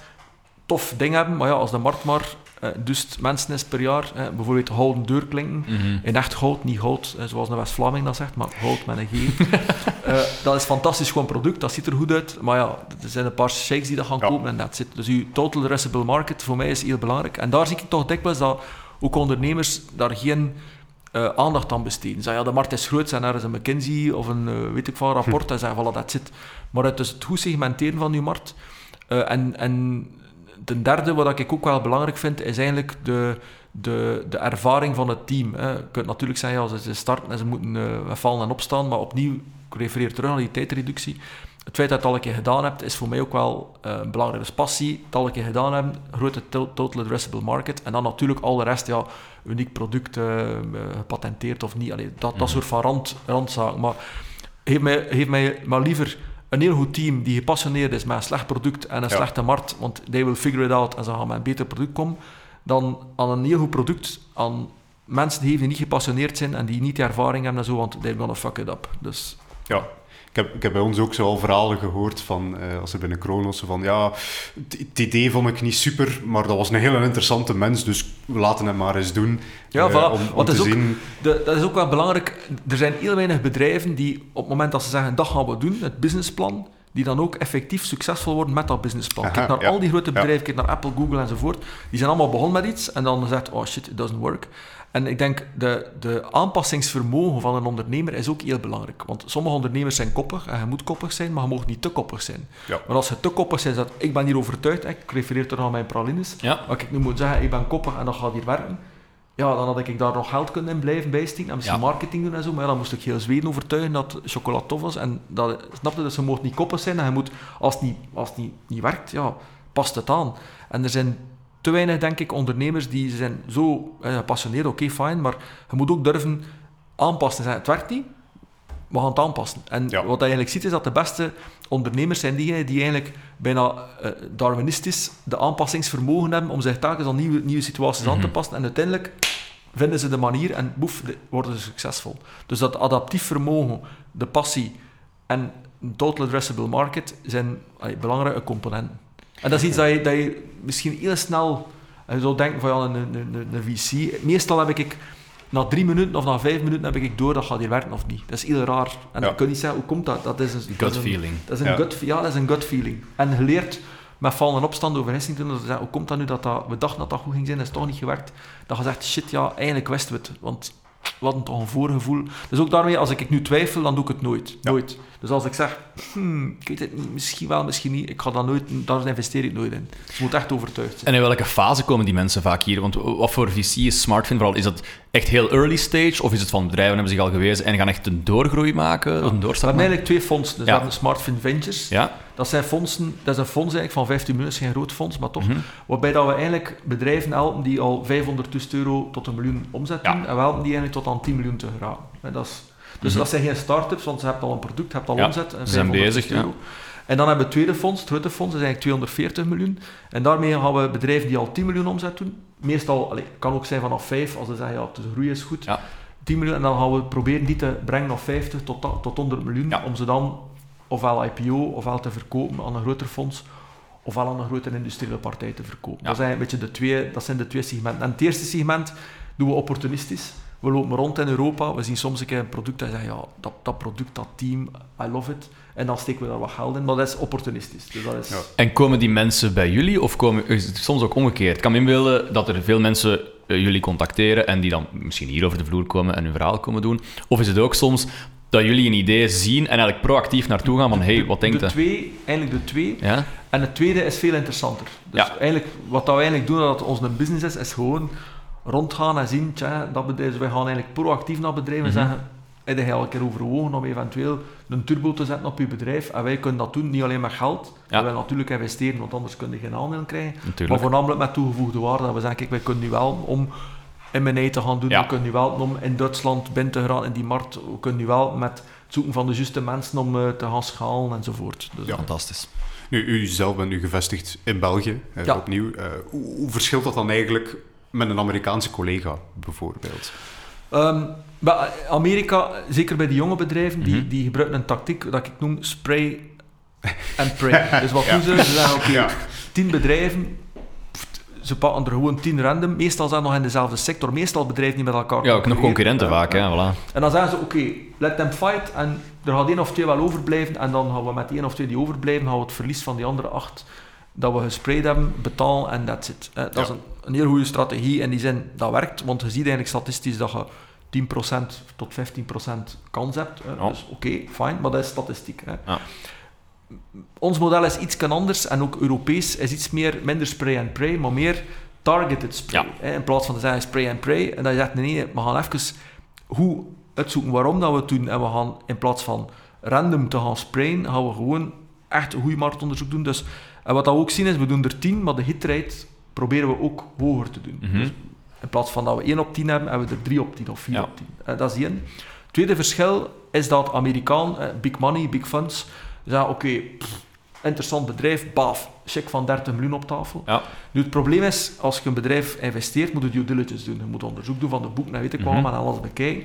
tof ding hebben, maar ja, als de markt maar eh dus mensen is per jaar, eh, bijvoorbeeld houden deurklinken, Mhm. in echt goud, niet goud, eh, zoals een West-Vlaming dat zegt, maar goud met een G. Dat is fantastisch gewoon product, dat ziet er goed uit, maar ja, er zijn een paar shakes die dat gaan Ja. kopen en dat zit. Dus uw total addressable market voor mij is heel belangrijk. En daar zie ik toch dikwijls dat ook ondernemers daar geen eh, aandacht aan besteden. Zeg, ja, de markt is groot, zijn er is een McKinsey of een eh, weet ik veel *laughs* rapport en zeggen, voilà, dat zit. Maar het is het goed segmenteren van uw markt. Eh, en, en ten derde, wat ik ook wel belangrijk vind, is eigenlijk de, de, de ervaring van het team. Hè. Je kunt natuurlijk zeggen, ja, ze, starten en ze moeten eh, vallen en opstaan, maar opnieuw, ik refereer terug naar die tijdreductie. Het feit dat je het al een keer gedaan hebt, is voor mij ook wel eh, een belangrijke Dus passie. Het al een keer gedaan hebben, grote to- total addressable market. En dan natuurlijk al de rest, ja, uniek product, eh, gepatenteerd of niet. Allee, dat, dat soort van rand, randzaken. Maar geef mij, geef mij maar liever een heel goed team die gepassioneerd is met een slecht product en een Ja. slechte markt, want they will figure it out en ze gaan met een beter product komen, dan aan een heel goed product, aan mensen die niet gepassioneerd zijn en die niet de ervaring hebben en zo, want they're gonna fuck it up. Dus Ja. Ik heb, ik heb bij ons ook zo al verhalen gehoord van, eh, als er binnen Kronos, van ja, het, het idee vond ik niet super, maar dat was een hele interessante mens, dus we laten hem maar eens doen. Ja, eh, voilà. Om, om Want te het is ook- zien... De, dat is ook wel belangrijk. Er zijn heel weinig bedrijven die op het moment dat ze zeggen dat gaan we doen, het businessplan, die dan ook effectief succesvol worden met dat businessplan. Aha, kijk naar ja. al die grote Ja. bedrijven, kijk naar Apple, Google enzovoort. Die zijn allemaal begonnen met iets en dan zegt, oh shit, it doesn't work. En ik denk, de, de aanpassingsvermogen van een ondernemer is ook heel belangrijk. Want sommige ondernemers zijn koppig en je moet koppig zijn, maar je mag niet te koppig zijn. Ja. Maar als je te koppig bent, dat ik ben hier overtuigd, hè, ik refereer toch aan mijn pralines, Ja. maar ik nu moet zeggen, ik ben koppig en dat gaat hier werken. Ja, dan had ik daar nog geld kunnen in blijven bijsteken en misschien Ja. marketing doen en zo. Maar ja, dan moest ik heel Zweden overtuigen dat chocola tof was. En dat, snapte, dus je mocht niet koppig zijn en je moet, als het, niet, als het niet, niet werkt, ja, past het aan. En er zijn te weinig, denk ik, ondernemers die zijn zo eh, gepassioneerd, oké, fijn, maar je moet ook durven aanpassen. Zeggen, het werkt niet, we gaan het aanpassen. En Ja. wat je eigenlijk ziet, is dat de beste ondernemers zijn diegenen die eigenlijk bijna eh, darwinistisch de aanpassingsvermogen hebben om zich telkens aan nieuwe, nieuwe situaties aan te Mhm. passen. En uiteindelijk vinden ze de manier en boef, de- worden ze succesvol. Dus dat adaptief vermogen, de passie en een total addressable market zijn allee, belangrijke componenten. En dat is iets dat je, dat je misschien heel snel je zou denken van ja, een, een, een, een VC. Meestal heb ik na drie minuten of na vijf minuten heb ik door dat gaat hier werken of niet. Dat is heel raar. En Ja. ik kan niet zeggen hoe komt dat. Dat is een Gut een- feeling. dat is een Ja. gut, ja, dat is een gut feeling. En geleerd met vallen en opstand overhissing te doen. Dat ze zeggen, hoe komt dat nu dat, dat we dachten dat dat goed ging zijn, dat is toch niet gewerkt. Dat je zegt, shit, ja, eigenlijk wisten we het. Want we hadden toch een voorgevoel. Dus ook daarmee, als ik nu twijfel, dan doe ik het nooit. Ja. Nooit. Dus als ik zeg, hmm, ik weet het niet, misschien wel, misschien niet, ik ga dat nooit, daar investeer ik nooit in. Dus je moet echt overtuigd zijn. En in welke fase komen die mensen vaak hier? Want wat voor VC is Smartfin vooral? Is dat echt heel early stage? Of is het van bedrijven hebben zich al gewezen en gaan echt een doorgroei maken? Een We doorstart hebben maken? eigenlijk twee fondsen. Dus Ja. we hebben Smartfin Ventures. Ja? Dat zijn fondsen, dat is een fonds eigenlijk van 15 miljoen, is geen groot fonds, maar toch. Mhm. Waarbij dat we eigenlijk bedrijven helpen die al 500.000 euro tot een miljoen omzet Ja. doen. En we helpen die eigenlijk tot aan 10 miljoen te geraken. Dat is, dus Mhm. dat zijn geen start-ups, want ze hebben al een product, hebt al Ja, omzet. en ze zijn 500.000 bezig, ja. En dan hebben we het tweede fonds, het tweede fonds, dat is eigenlijk 240 miljoen. En daarmee gaan we bedrijven die al 10 miljoen omzet doen. Meestal, allee, kan ook zijn vanaf 5, als ze zeggen, ja, de groei is goed. Ja. 10 miljoen, en dan gaan we proberen die te brengen naar 50 tot, tot 100 miljoen, om ze dan ofwel IPO, ofwel te verkopen aan een groter fonds, ofwel aan een grotere industriële partij te verkopen. Dat, zijn een beetje de twee, dat zijn de twee segmenten. En het eerste segment doen we opportunistisch. We lopen rond in Europa, we zien soms een keer een product en zeggen, ja, dat, dat product, dat team, I love it. En dan steken we daar wat geld in, maar dat is opportunistisch. Dus dat is... Ja. En komen die mensen bij jullie of komen, is het soms ook omgekeerd? Ik kan me inbeelden dat er veel mensen eh, jullie contacteren en die dan misschien hier over de vloer komen en hun verhaal komen doen. Of is het ook soms dat jullie een idee zien en eigenlijk proactief naartoe gaan van, hey, wat denkt de je? twee, eigenlijk de twee. Ja? En het tweede is veel interessanter. Dus Ja. eigenlijk, wat dat we eigenlijk doen, dat het onze business is, is gewoon rondgaan en zien, tja, dat bedrijf, dus wij gaan eigenlijk proactief naar bedrijven en Mhm. zeggen, heb je een keer overwogen om eventueel een turbo te zetten op je bedrijf? En wij kunnen dat doen, niet alleen met geld. Ja. We willen natuurlijk investeren, want anders kun je geen aandeel krijgen. Maar voornamelijk met toegevoegde waarde. Dat we zeggen, kijk, wij kunnen nu wel om M&A te gaan doen. Ja. We kunnen nu wel om in Duitsland binnen te gaan in die markt. We kunnen nu wel met het zoeken van de juiste mensen om eh, te gaan schalen enzovoort. Dus, Ja. Fantastisch. Nu, u zelf bent nu gevestigd in België, eh, Ja. opnieuw. Eh, hoe, hoe verschilt dat dan eigenlijk met een Amerikaanse collega, bijvoorbeeld? Ehm, maar Amerika, zeker bij die jonge bedrijven, die, Mhm. die gebruiken een tactiek dat ik noem spray and pray. *laughs* dus wat doen ze? Ze zeggen, oké, Ja. tien bedrijven, pft, ze pakken er gewoon tien random. Meestal zijn ze nog in dezelfde sector, meestal bedrijven die met elkaar Ja, ook nog concurrenten vaak, ja. hè, voilà. En dan zeggen ze, oké, let them fight. En er gaat één of twee wel overblijven. En dan gaan we met die één of twee die overblijven, gaan we het verlies van die andere acht dat we gespreid hebben, betalen en that's it. Eh, dat is een, een heel goede strategie in die zin, dat werkt. Want je ziet eigenlijk statistisch dat je 10% tot 15% kans hebt. Ja. Dus oké, fijn, maar dat is statistiek. Hè. Ja. Ons model is iets anders en ook Europees is iets meer, minder spray and pray, maar meer targeted spray. Ja. Hè. In plaats van te zeggen spray and pray, en dat je zegt nee, nee, we gaan even hoe uitzoeken waarom dat we het doen. En we gaan in plaats van random te gaan sprayen, gaan we gewoon echt een goed marktonderzoek doen. Dus, en wat dat we ook zien is, we doen er 10, maar de hitrate proberen we ook hoger te doen. Mhm. Dus in plaats van dat we 1 op 10 hebben, hebben we er 3 op 10 of 4 Ja. op 10. Eh, dat is één. Tweede verschil is dat Amerikaan, eh, big money, big funds, zeggen oké, interessant bedrijf, baaf, check van 30 miljoen op tafel. Ja. Nu, het probleem is, als je een bedrijf investeert, moet je due diligence doen. Je moet onderzoek doen van de boeken en weet ik wat, Mhm. en alles bekijken.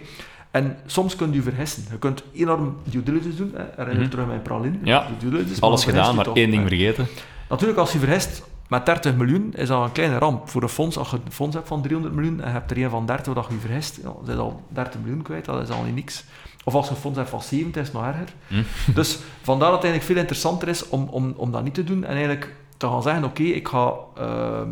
En soms kun je vergissen. Je kunt enorm due diligence doen. Herinner Mhm. terug mijn pralin. Ja. Due diligence, maar Alles gedaan, maar één ding vergeten. Natuurlijk, als je vergist met 30 miljoen, is dat een kleine ramp voor een fonds. Als je een fonds hebt van 300 miljoen en je hebt er een van 30 dat je vergist, ja, dan zijn al 30 miljoen kwijt. Dat is al niet niks. Of als je een fonds hebt van 70, is het nog erger. Hm. *laughs* Dus vandaar dat het eigenlijk veel interessanter is om, om, om dat niet te doen en eigenlijk te gaan zeggen, oké, ik ga... ehm,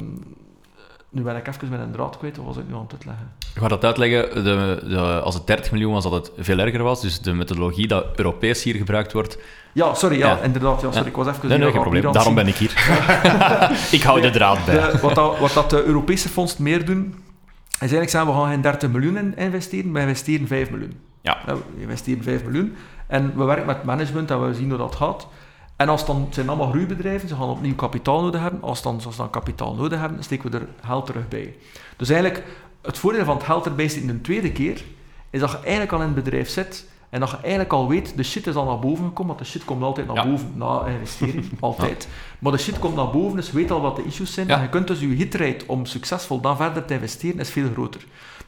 nu ben ik even met een draad kwijt, of was ik nu aan het uitleggen? Ik ga dat uitleggen. De, de, als het 30 miljoen was, dat het veel erger was. Dus de methodologie dat Europees hier gebruikt wordt. Ja, sorry, ja, Ja. inderdaad. Ja, sorry, Ja. ik was even... Nee, nee, geen probleem. Daarom ben ik hier. *laughs* ik hou de draad bij. De- wat, dat, wat dat de Europese fondsen meer doen, is eigenlijk zeggen we gaan geen 30 miljoen in investeren, we investeren 5 miljoen. Ja. we investeren 5 miljoen en we werken met management en we zien hoe dat gaat. En als dan, het zijn allemaal groeibedrijven, ze gaan opnieuw kapitaal nodig hebben. Als, dan, als ze dan kapitaal nodig hebben, steken we er geld terug bij. Dus eigenlijk, het voordeel van het geld erbij in de tweede keer, is dat je eigenlijk al in het bedrijf zit en dat je eigenlijk al weet, de shit is al naar boven gekomen, want de shit komt altijd naar Ja. boven na investering, *laughs* altijd. Maar de shit komt naar boven, dus je weet al wat de issues zijn. Ja. En je kunt dus je hitrate om succesvol dan verder te investeren, is veel groter.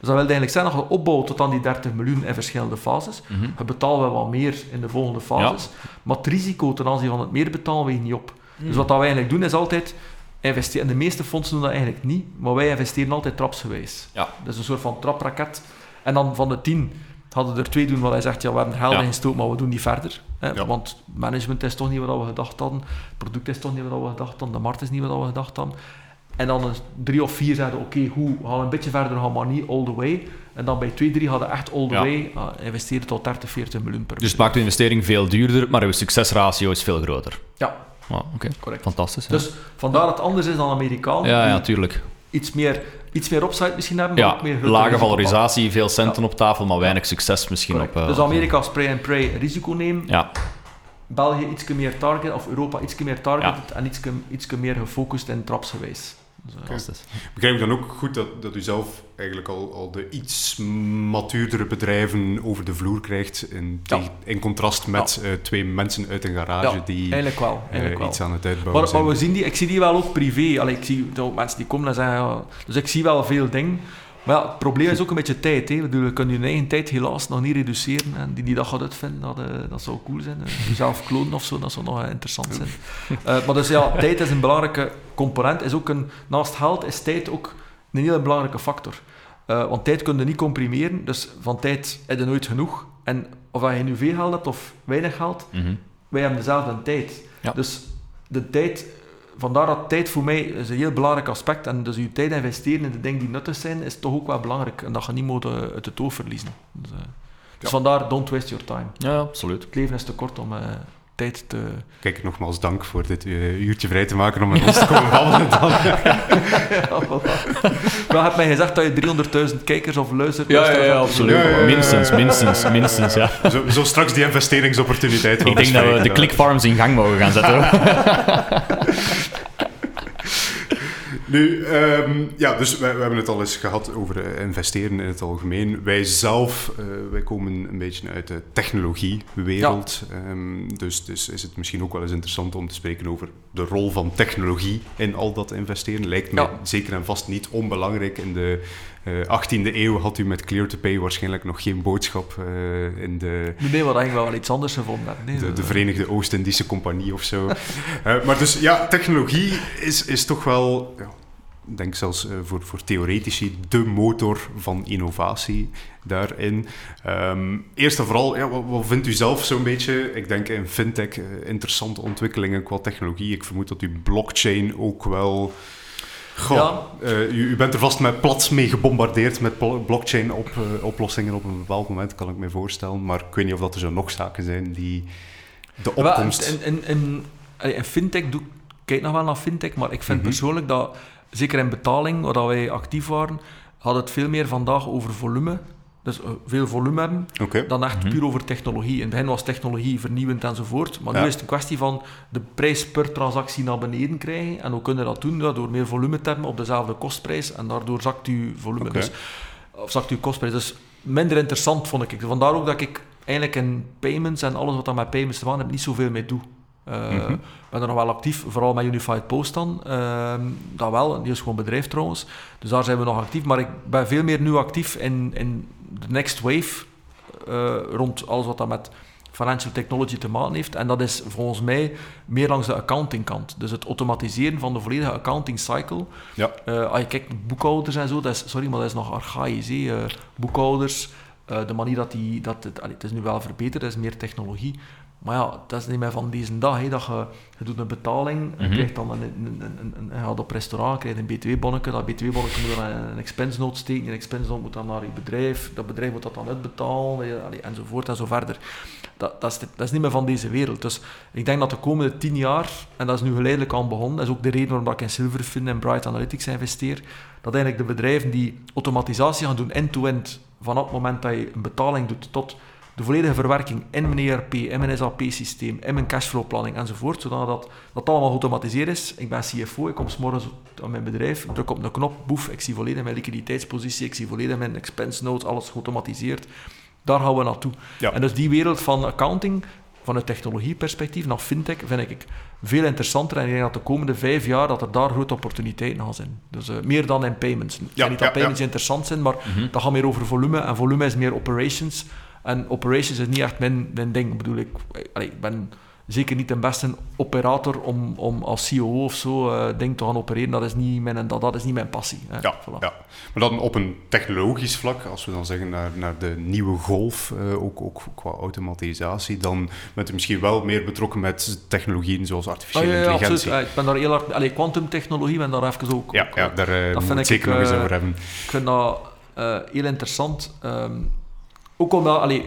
Dus dat wil eigenlijk zeggen dat je opbouwt tot aan die 30 miljoen in verschillende fases. Mhm. Je betaalt wel wat meer in de volgende fases, maar het risico ten aanzien van het meer betalen weegt niet op. Dus wat dat wij eigenlijk doen is altijd investeren. En de meeste fondsen doen dat eigenlijk niet, maar wij investeren altijd trapsgewijs. Ja. Dat is een soort van trapraket. En dan van de 10 hadden er twee doen wat hij zegt, ja, we hebben er geld Ja. in gestoken, maar we doen niet verder. Hè, Ja. Want management is toch niet wat we gedacht hadden, het product is toch niet wat we gedacht hadden, de markt is niet wat we gedacht hadden. En dan een drie of vier zeiden, oké, hoe, we gaan een beetje verder gaan, maar niet all the way. En dan bij twee, drie hadden echt all the Ja. way, uh, investeren tot 30, 40 miljoen per Dus het maakt de investering veel duurder, maar uw succesratio is veel groter. Ja, Ah, Oké, correct. fantastisch. hè. Dus vandaar dat het anders is dan Amerikaan. ja, ja, tuurlijk. iets meer, iets meer upside misschien hebben, maar Ja, ook meer lage valorisatie, veel centen op tafel, maar weinig succes misschien op... eh, dus Amerika spray and pray risico nemen, Ja, België iets meer target, of Europa iets meer targeted en iets, iets meer gefocust en trapsgewijs. Fantastisch. Begrijp ik dan ook goed dat, dat u zelf eigenlijk al, al de iets matuurdere bedrijven over de vloer krijgt, in, Ja. tegen- in contrast met eh, twee mensen uit een garage Ja, die eigenlijk wel. eh, Eigenlijk wel. iets aan het uitbouwen Maar, zijn. maar we zien die, ik zie die wel ook privé. Allee, ik zie ook mensen die komen en zeggen... Dus ik zie wel veel dingen. Maar ja, het probleem is ook een beetje tijd. Hè. Ik bedoel, Je eigen tijd helaas nog niet reduceren. En die die dat gaat uitvinden, dat, eh, dat zou cool zijn. Eh, *laughs* Jezelf klonen of zo, dat zou nog interessant zijn. Eh, maar dus ja, tijd is een belangrijke component. Is ook een, naast geld is tijd ook een hele belangrijke factor. Want tijd kun je niet comprimeren. Dus van tijd heb je nooit genoeg. En of je nu veel geld hebt of weinig geld, Mhm. wij hebben dezelfde tijd. Ja. Dus de tijd, vandaar dat tijd voor mij is een heel belangrijk aspect. En dus je tijd investeren in de dingen die nuttig zijn, is toch ook wel belangrijk. En dat je niet moet eh, uit het oog verliezen. Dus, eh, Dus vandaar, don't waste your time. Ja, absoluut. Het leven is te kort om uh, tijd te... Kijk, nogmaals dank voor dit uh, uurtje vrij te maken om met ons te komen babbelen dan. *laughs* ja, voilà. Maar heb mij gezegd dat je 300.000 kijkers of luistert. Ja, ja, ja, absoluut. Ja, ja, minstens, minstens, minstens, ja. Zo, zo straks die investeringsopportuniteit Ik denk dat we de clickfarms in gang mogen gaan zetten. *laughs* Nu, um, ja, dus we, we, hebben het al eens gehad over uh, investeren in het algemeen. Wij zelf, uh, wij komen een beetje uit de technologiewereld. Ja. Um, dus, dus is het misschien ook wel eens interessant om te spreken over de rol van technologie in al dat investeren. Lijkt me ja. zeker en vast niet onbelangrijk. In de uh, 18e eeuw had u met Clear to Pay waarschijnlijk nog geen boodschap in de... Nee, wat eigenlijk wel iets anders gevonden nee, de, de, Verenigde Oost-Indische Compagnie of zo. *laughs* maar dus ja, technologie is, is toch wel... Ja, denk zelfs uh, voor, voor theoretici, de motor van innovatie daarin. Um, eerst en vooral, ja, wat, wat, vindt u zelf zo'n beetje? Ik denk in fintech uh, interessante ontwikkelingen qua technologie. Ik vermoed dat u blockchain ook wel... Goh, ja. uh, u, u, bent er vast met plat mee gebombardeerd met blockchain-oplossingen op, op een bepaald moment, kan ik me voorstellen. Maar ik weet niet of dat er zo nog zaken zijn die de opkomst... in, in, in, fintech, doe, kijk nog wel naar fintech, maar ik vind mm -hmm. persoonlijk dat zeker in betaling, waar wij actief waren, had het veel meer vandaag over volume. Dus uh, veel volume hebben, okay. dan echt mm -hmm. puur over technologie. In het begin was technologie vernieuwend enzovoort, maar ja. nu is het een kwestie van de prijs per transactie naar beneden krijgen. En hoe kunnen dat doen? Ja, door meer volume te hebben op dezelfde kostprijs en daardoor zakt uw volume. Okay. Dus, of zakt uw kostprijs. Dus minder interessant vond ik. Vandaar ook dat ik eigenlijk in payments en alles wat dan met payments te maken heeft, niet zoveel mee doe. Uh, mm -hmm. ben er nog wel actief, vooral met Unified Post dan. Uh, dat wel, die is gewoon bedrijf trouwens. Dus daar zijn we nog actief. Maar ik ben veel meer nu actief in, in de next wave. Uh, rond alles wat dat met financial technology te maken heeft. En dat is volgens mij meer langs de accounting kant. Dus het automatiseren van de volledige accounting cycle. Ja. als je kijkt boekhouders en zo, dat is, sorry, maar dat is nog archaïs. boekhouders, de manier dat die... Dat het, allee, het is nu wel verbeterd, er is meer technologie. Maar ja, dat is niet meer van deze dag. Hè, dat je, je doet een betaling, mm -hmm. je krijgt dan een, een, een, een, je gaat op restaurant, krijgt een btw-bonnetje. Dat btw-bonnetje moet dan een expense note steken. Een expense note moet dan naar je bedrijf. Dat bedrijf moet dat dan uitbetalen, enzovoort en zo verder. Dat, dat, is, dat is niet meer van deze wereld. Dus ik denk dat de komende tien jaar, en dat is nu geleidelijk aan begonnen, dat is ook de reden waarom ik in Silverfin en Bright Analytics investeer, dat eigenlijk de bedrijven die automatisatie gaan doen end-to-end, vanaf het moment dat je een betaling doet tot de volledige verwerking in mijn ERP, in mijn SAP-systeem, in mijn cashflow-planning enzovoort, zodat dat, dat allemaal geautomatiseerd is. Ik ben CFO, ik kom s'morgens aan mijn bedrijf, druk op een knop, boef, ik zie volledig mijn liquiditeitspositie, ik zie volledig mijn expense notes, alles geautomatiseerd. Daar gaan we naartoe. Ja. En dus die wereld van accounting, van het technologieperspectief naar fintech, vind ik veel interessanter. En ik denk dat de komende vijf jaar dat er daar grote opportuniteiten gaan zijn. Dus uh, meer dan in payments. Ja, niet dat payments ja. interessant zijn, maar Mhm. dat gaat meer over volume. En volume is meer operations. En operations is niet echt mijn, mijn ding. Ik bedoel, ik, allee, ik ben zeker niet de beste operator om, om als CEO of zo uh, ding te gaan opereren. Dat is niet mijn, dat, dat is niet mijn passie. Hè. Ja, Voilà. ja, maar dan op een technologisch vlak, als we dan zeggen naar, naar de nieuwe golf, uh, ook, ook qua automatisatie, dan bent u misschien wel meer betrokken met technologieën zoals artificiële Ah, ja, ja, intelligentie. absoluut. Ja, ik ben daar heel hard... Allee, quantumtechnologie, ben daar even ook... Ja, ook, ja, daar uh, dat vind ik zeker nog eens eh, over hebben. Ik vind dat heel interessant. Um, ook omdat, allee,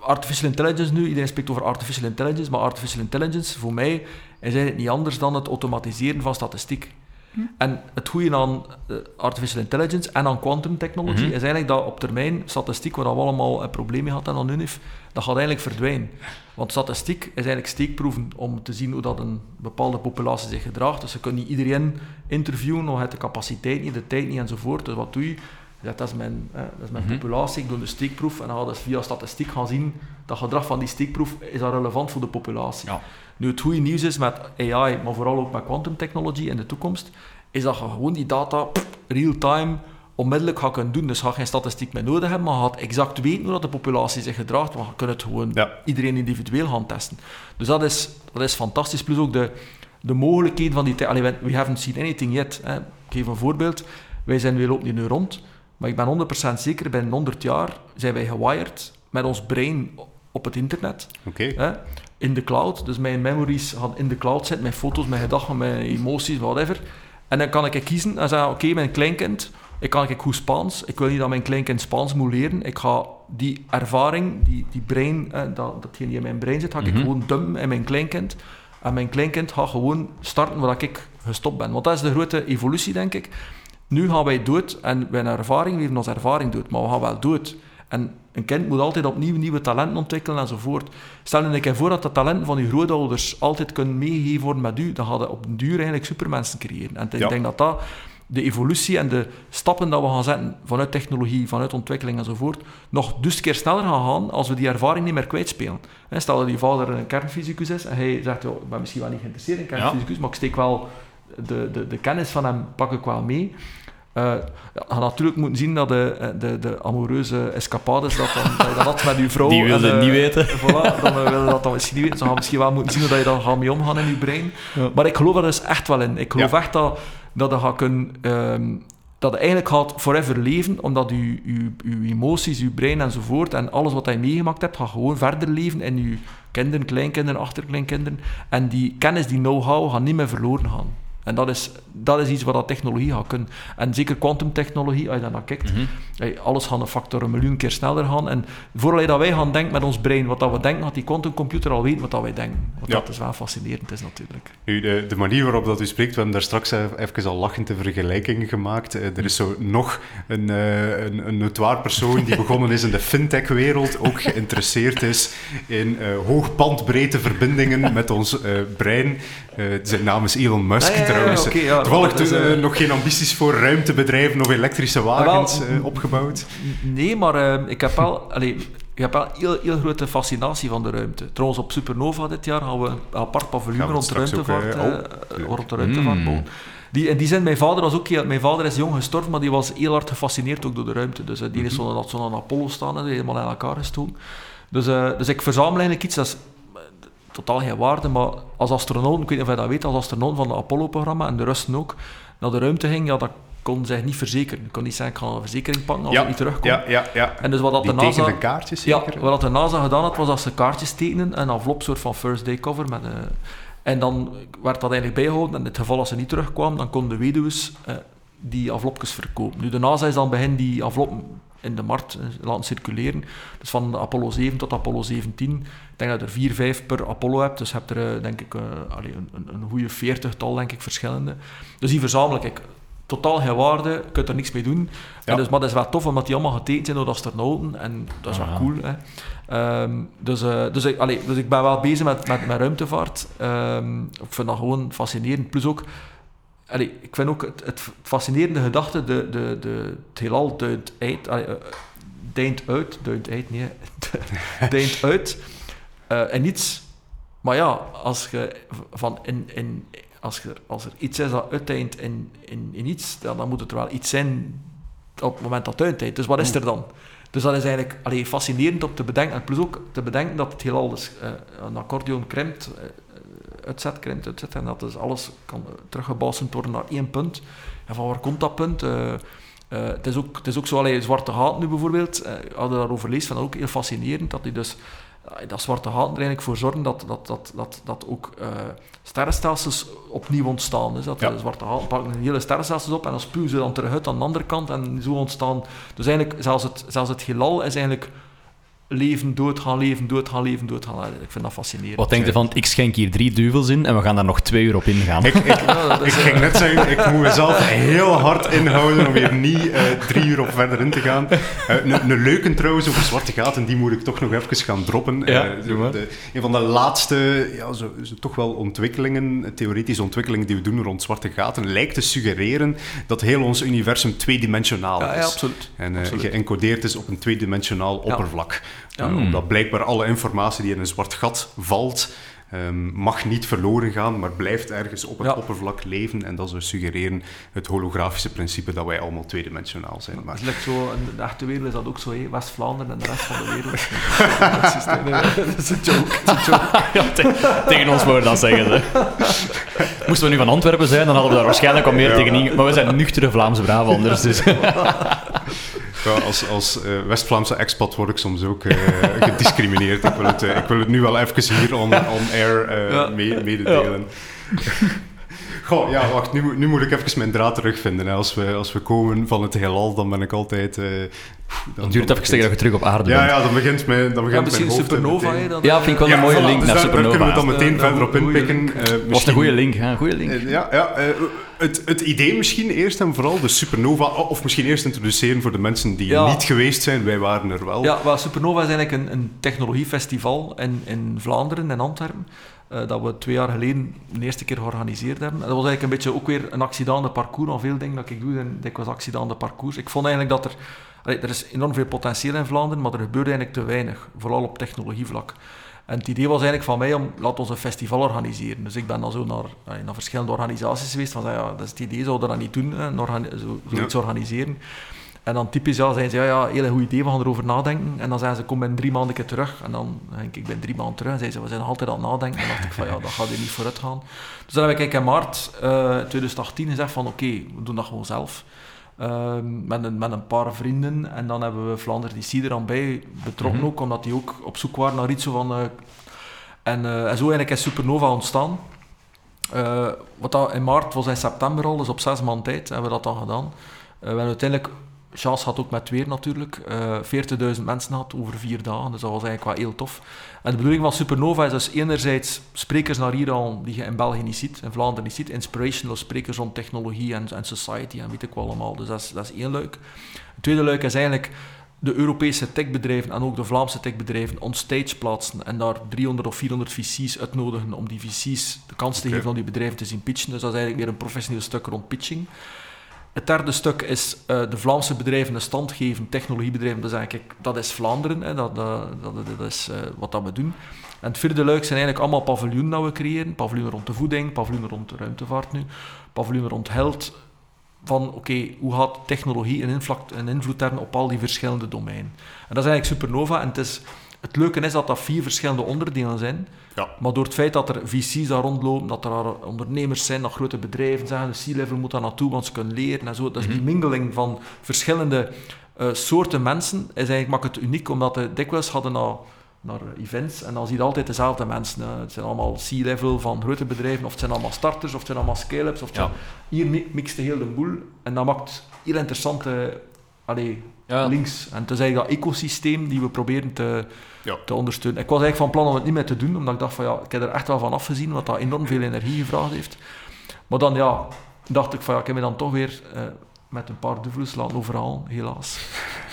artificial intelligence nu, iedereen spreekt over artificial intelligence, maar artificial intelligence voor mij is eigenlijk niet anders dan het automatiseren van statistiek. Hm. En het goede aan uh, artificial intelligence en aan quantum technology Mhm. is eigenlijk dat op termijn statistiek, waar we allemaal een probleem mee hadden aan UNIF, dat gaat eigenlijk verdwijnen. Want statistiek is eigenlijk steekproeven om te zien hoe dat een bepaalde populatie zich gedraagt. Dus je kunt niet iedereen interviewen, nog heeft de capaciteit niet, de tijd niet enzovoort. Dus wat doe je? Dat is mijn, eh, dat is mijn Mhm. populatie, ik doe een steekproef en dan ga je dus via statistiek gaan zien dat gedrag van die steekproef is dat relevant voor de populatie. Ja. Nu, het goede nieuws is met AI, maar vooral ook met quantum technology in de toekomst, is dat je gewoon die data real-time onmiddellijk gaat kunnen doen. Dus je gaat geen statistiek meer nodig hebben, maar je gaat exact weten hoe dat de populatie zich gedraagt, want je kunt het gewoon Ja. iedereen individueel gaan testen. Dus dat is, dat is fantastisch. Plus ook de, de mogelijkheden van die... Allee, we haven't seen anything yet. Hè. Ik geef een voorbeeld. Wij zijn, wij lopen hier nu rond, maar ik ben 100% zeker, binnen 100 jaar zijn wij gewired met ons brein op het internet. Oké? In de cloud. Dus mijn memories gaan in de cloud zitten, mijn foto's, mijn gedachten, mijn emoties, whatever. En dan kan ik kiezen en zeggen, oké, mijn kleinkind, ik kan ik goed Spaans, ik wil niet dat mijn kleinkind Spaans moet leren. Ik ga die ervaring, die, die brein, eh, dat, datgene die in mijn brein zit, ga ik Mhm. gewoon dumpen in mijn kleinkind. En mijn kleinkind gaat gewoon starten waar ik gestopt ben. Want dat is de grote evolutie, denk ik. Nu gaan wij dood en wij hebben ervaring, hebben onze ervaring dood, maar we gaan wel dood. En een kind moet altijd opnieuw nieuwe talenten ontwikkelen enzovoort. Stel je een keer voor dat de talenten van je grootouders altijd kunnen meegegeven worden met u, dan je op den duur eigenlijk supermensen creëren. En ik denk dat dat de evolutie en de stappen dat we gaan zetten vanuit technologie, vanuit ontwikkeling enzovoort, nog dus keer sneller gaan gaan als we die ervaring niet meer kwijtspelen. Stel dat je vader een kernfysicus is en hij zegt, "Oh, ik ben misschien wel niet geïnteresseerd in kernfysicus, maar ik steek wel de, de, de kennis van hem pak ik wel mee. Eh je gaat natuurlijk moeten zien dat de, de, de amoureuze escapades, dat, dan, dat je dat had met je vrouw. Die wilde en, het eh, niet weten. *laughs* Voilà, dan eh, willen dat dan misschien niet weten. Ze gaan misschien wel moeten zien hoe dat je dan gaat mee omgaan in je brein. Ja. Maar ik geloof er dus echt wel in. Ik geloof echt dat, dat je gaat kunnen... ehm, dat je eigenlijk gaat forever leven, omdat je, je, je emoties, je brein enzovoort en alles wat je meegemaakt hebt, gaat gewoon verder leven in je kinderen, kleinkinderen, achterkleinkinderen. En die kennis, die know-how, gaat niet meer verloren gaan. En dat is, dat is iets wat dat technologie gaat kunnen. En zeker kwantumtechnologie, als je daar naar kijkt, Mhm. Alles gaat een factor een miljoen keer sneller gaan. En vooral dat wij gaan denken met ons brein, wat dat we denken, gaat die quantumcomputer al weten wat dat wij denken. Wat Ja. dat is wel fascinerend is natuurlijk. Nu, de, de manier waarop dat u spreekt, we hebben daar straks even al lachend de vergelijking gemaakt. Eh, er is zo nog een, eh, een, een notoire persoon die *laughs* begonnen is in de fintech-wereld, ook geïnteresseerd is in eh hoogbandbreedte verbindingen met ons eh, brein. Eh, zijn naam is Elon Musk ja, ja, ja, trouwens. ja, Toevallig is, eh, eh, nog geen ambities voor ruimtebedrijven of elektrische wagens wel, eh, opgebouwd. Nee, maar ik heb wel, allee, ik heb wel een heel, heel grote fascinatie van de ruimte. Trouwens, op Supernova dit jaar gaan we een apart paviljoen rond ook, ruimtevaart, oh, rond de ruimtevaart Mm. bouwen. Die, in die zin, mijn vader was ook heel, mijn vader is jong gestorven, maar die was heel hard gefascineerd ook door de ruimte. Dus eh, die is zo'n dat zo'n Apollo staan, die helemaal in elkaar gestoken. Dus, eh, dus ik verzamel eigenlijk iets, dat is totaal geen waarde, maar als astronaut, ik weet niet of je dat weet, als astronaut van het Apollo-programma en de Russen ook, naar de ruimte ging, ja, dat kon zich niet verzekeren. Ik kon niet zeggen, ik ga een verzekering pakken als ja, ik niet terugkom. ja, ja, ja. En dus wat dat Die de NASA... kaartjes Ja, zeker? wat de NASA gedaan had, was dat ze kaartjes tekenen, een envelop, soort van first day cover. Met, eh, en dan werd dat eigenlijk bijgehouden. En in het geval als ze niet terugkwamen, dan konden de weduws eh, die envelopjes verkopen. Nu, de NASA is dan begin die enveloppen in de markt eh, laten circuleren. Dus van de Apollo 7 tot Apollo 17. Ik denk dat je er 4, 5 per Apollo hebt. Dus je hebt er, eh, denk ik, eh, een, een, een goede veertigtal, denk ik, verschillende. Dus die verzamel ik. Totaal geen waarde, je kunt er niks mee doen. Ja. En dus, maar dat is wel tof, omdat die allemaal getekend zijn door de astronauten. En dat is wel cool. Hè. Ehm, dus, dus, ik, allee, dus ik ben wel bezig met, met, met ruimtevaart. Ehm, ik vind dat gewoon fascinerend. Plus ook, ik vind ook het, fascinerende gedachte, de, de, de, het heelal duidt uit, allee, eh, deint uit, duidt uit, nee, *laughs* deint uit eh, en iets. Maar ja, als je van in, in, als, je, als er iets is dat uiteindt in, in, in iets, dan, dan moet het er wel iets zijn op het moment dat het uiteindt. Dus wat is er dan? Dus dat is eigenlijk allee, fascinerend om te bedenken. En plus ook te bedenken dat het heelal dus, eh, een accordeon krimpt, krimpt, uitzet. En dat dus alles kan teruggebouwd worden naar één punt. En van waar komt dat punt? Eh, eh, het, is ook, het is ook zo, allee, zwarte gaten nu bijvoorbeeld, uh, hadden daarover leest, van ook heel fascinerend, dat die dus dat zwarte gaten er eigenlijk voor zorgen dat, dat, dat, dat, dat ook uh, sterrenstelsels opnieuw ontstaan. Dus dat Ja. de zwarte gaten pakken een hele sterrenstelsels op en dan spuwen ze dan terug uit aan de andere kant en zo ontstaan. Dus eigenlijk, zelfs het, zelfs het heelal is eigenlijk leven, dood, gaan leven, dood, gaan leven, dood, gaan. Ik vind dat fascinerend. Wat denk je van, ik schenk hier drie duvels in en we gaan daar nog twee uur op ingaan? Ik, ik, *laughs* Ja, dat ik is, eh, ging net zeggen, ik moet mezelf heel hard inhouden om hier niet eh, drie uur op verder in te gaan. Eh, Een leuke trouwens over zwarte gaten, die moet ik toch nog even gaan droppen. Ja, Eh, de- een van de laatste, ja, zo, zo toch wel ontwikkelingen, theoretische ontwikkelingen die we doen rond zwarte gaten, lijkt te suggereren dat heel ons universum tweedimensionaal ja, is. ja, absoluut. En eh, Absoluut. geëncodeerd is op een tweedimensionaal Ja. oppervlak. Ja. Eh, Hmm. Omdat blijkbaar alle informatie die in een zwart gat valt, ehm, mag niet verloren gaan, maar blijft ergens op het Ja. oppervlak leven. En dat zou suggereren het holografische principe dat wij allemaal tweedimensionaal zijn. Maar Het lijkt zo, in de echte wereld is dat ook zo. West-Vlaanderen en de rest van de wereld. *laughs* dat is, dat een joke. Dat is een joke. *laughs* Ja, te- tegen ons mogen we dat zeggen. Hè. Moesten we nu van Antwerpen zijn, dan hadden we daar waarschijnlijk al meer Ja. tegen in. Maar we zijn nuchtere Vlaamse Brabanders. Dus. *laughs* ja, als, als eh, West-Vlaamse expat word ik soms ook eh, *laughs* gediscrimineerd. Ik wil, het, eh, ik wil het nu wel even hier on, on air Ja. mee- mededelen. *laughs* Goh, ja, wacht, nu, nu moet ik even mijn draad terugvinden. Hè. Als, we, als we komen van het heelal, dan ben ik altijd... Uh, dan, duurt het even tegen dat je terug op aarde ja, bent. Ja, dan begint mijn, dan begint ja, misschien Supernova. Hè, dat, ja, vind ik wel een mooie link dus naar Supernova. Daar kunnen we dan meteen verder op inpikken. Uh, was een goede link, hè? Goede link. Uh, ja, ja het, het idee misschien eerst en vooral, de Supernova, of misschien eerst introduceren voor de mensen die niet geweest zijn. Wij waren er wel. Ja, Supernova is eigenlijk een, een technologiefestival in, in Vlaanderen, in Antwerpen. Uh, dat we twee jaar geleden de eerste keer georganiseerd hebben. En dat was eigenlijk een beetje ook weer een accident parcours. Al veel dingen dat ik doe, zijn dikwijls accident parcours. Ik vond eigenlijk dat er... Allee, er is enorm veel potentieel in Vlaanderen, maar er gebeurde eigenlijk te weinig. Vooral op technologievlak. En het idee was eigenlijk van mij om, laat ons een festival organiseren. Dus ik ben dan zo naar, naar verschillende organisaties geweest, van ja, dat is het idee, zouden we dat niet doen, hè, zo, zoiets ja. organiseren. En dan typisch ja, zijn ze, ja, ja, heel goed idee, we gaan erover nadenken. En dan zijn ze, kom in drie maanden keer terug. En dan denk ik, ik ben drie maanden terug. En zeiden ze, we zijn altijd aan het nadenken. En dan dacht ik van, ja, dat gaat hier niet vooruit gaan. Dus dan heb ik in maart uh, 2018 gezegd van, oké, okay, we doen dat gewoon zelf. Uh, met, een, met een paar vrienden. En dan hebben we Vlaanderen die er aan bij betrokken mm -hmm. ook, omdat die ook op zoek waren naar iets zo van... Uh, en, uh, en zo eigenlijk is Supernova ontstaan. Uh, wat dat in maart was in september al, dus op zes maanden tijd hebben we dat dan gedaan. we hebben uiteindelijk Chance had ook met weer natuurlijk. Uh, 40.000 mensen had over vier dagen, dus dat was eigenlijk wel heel tof. En de bedoeling van Supernova is dus enerzijds sprekers naar hier al, die je in België niet ziet, in Vlaanderen niet ziet, inspirational sprekers rond technologie en, en society en weet ik wel allemaal. Dus dat is, dat is één luik. Het tweede luik is eigenlijk de Europese techbedrijven en ook de Vlaamse techbedrijven on stage plaatsen en daar 300 of 400 VC's uitnodigen om die VC's de kans te okay. geven om die bedrijven te zien pitchen. Dus dat is eigenlijk weer een professioneel stuk rond pitching. Het derde stuk is uh, de Vlaamse bedrijven een stand geven, technologiebedrijven. Dus eigenlijk, dat is Vlaanderen, hè, dat, dat, dat, dat, is uh, wat dat we doen. En het vierde luik zijn eigenlijk allemaal paviljoenen dat we creëren. Paviljoenen rond de voeding, paviljoenen rond de ruimtevaart nu, paviljoenen rond health. Van oké, hoe gaat technologie een, invloed, een invloed hebben op al die verschillende domeinen. En dat is eigenlijk Supernova. En het, is, het leuke is dat dat vier verschillende onderdelen zijn. Ja. Maar door het feit dat er VC's daar rondlopen, dat er ondernemers zijn, dat grote bedrijven zeggen, de C-level moet daar naartoe, want ze kunnen leren en zo. Dus mm -hmm. die mingeling van verschillende uh, soorten mensen is eigenlijk, maakt het uniek, omdat de dikwijls hadden naar, naar events en dan zie je altijd dezelfde mensen. Het zijn allemaal C-level van grote bedrijven, of het zijn allemaal starters, of het zijn allemaal scale-ups. Of ja. Hier mixt heel de boel en dat maakt heel interessante allee, ja. links. En het is eigenlijk dat ecosysteem die we proberen te, ja. te ondersteunen. Ik was eigenlijk van plan om het niet meer te doen, omdat ik dacht van ja, ik heb er echt wel van afgezien, wat dat enorm veel energie gevraagd heeft. Maar dan ja, dacht ik van ja, ik heb me dan toch weer uh, met een paar duvel's laten overal, helaas.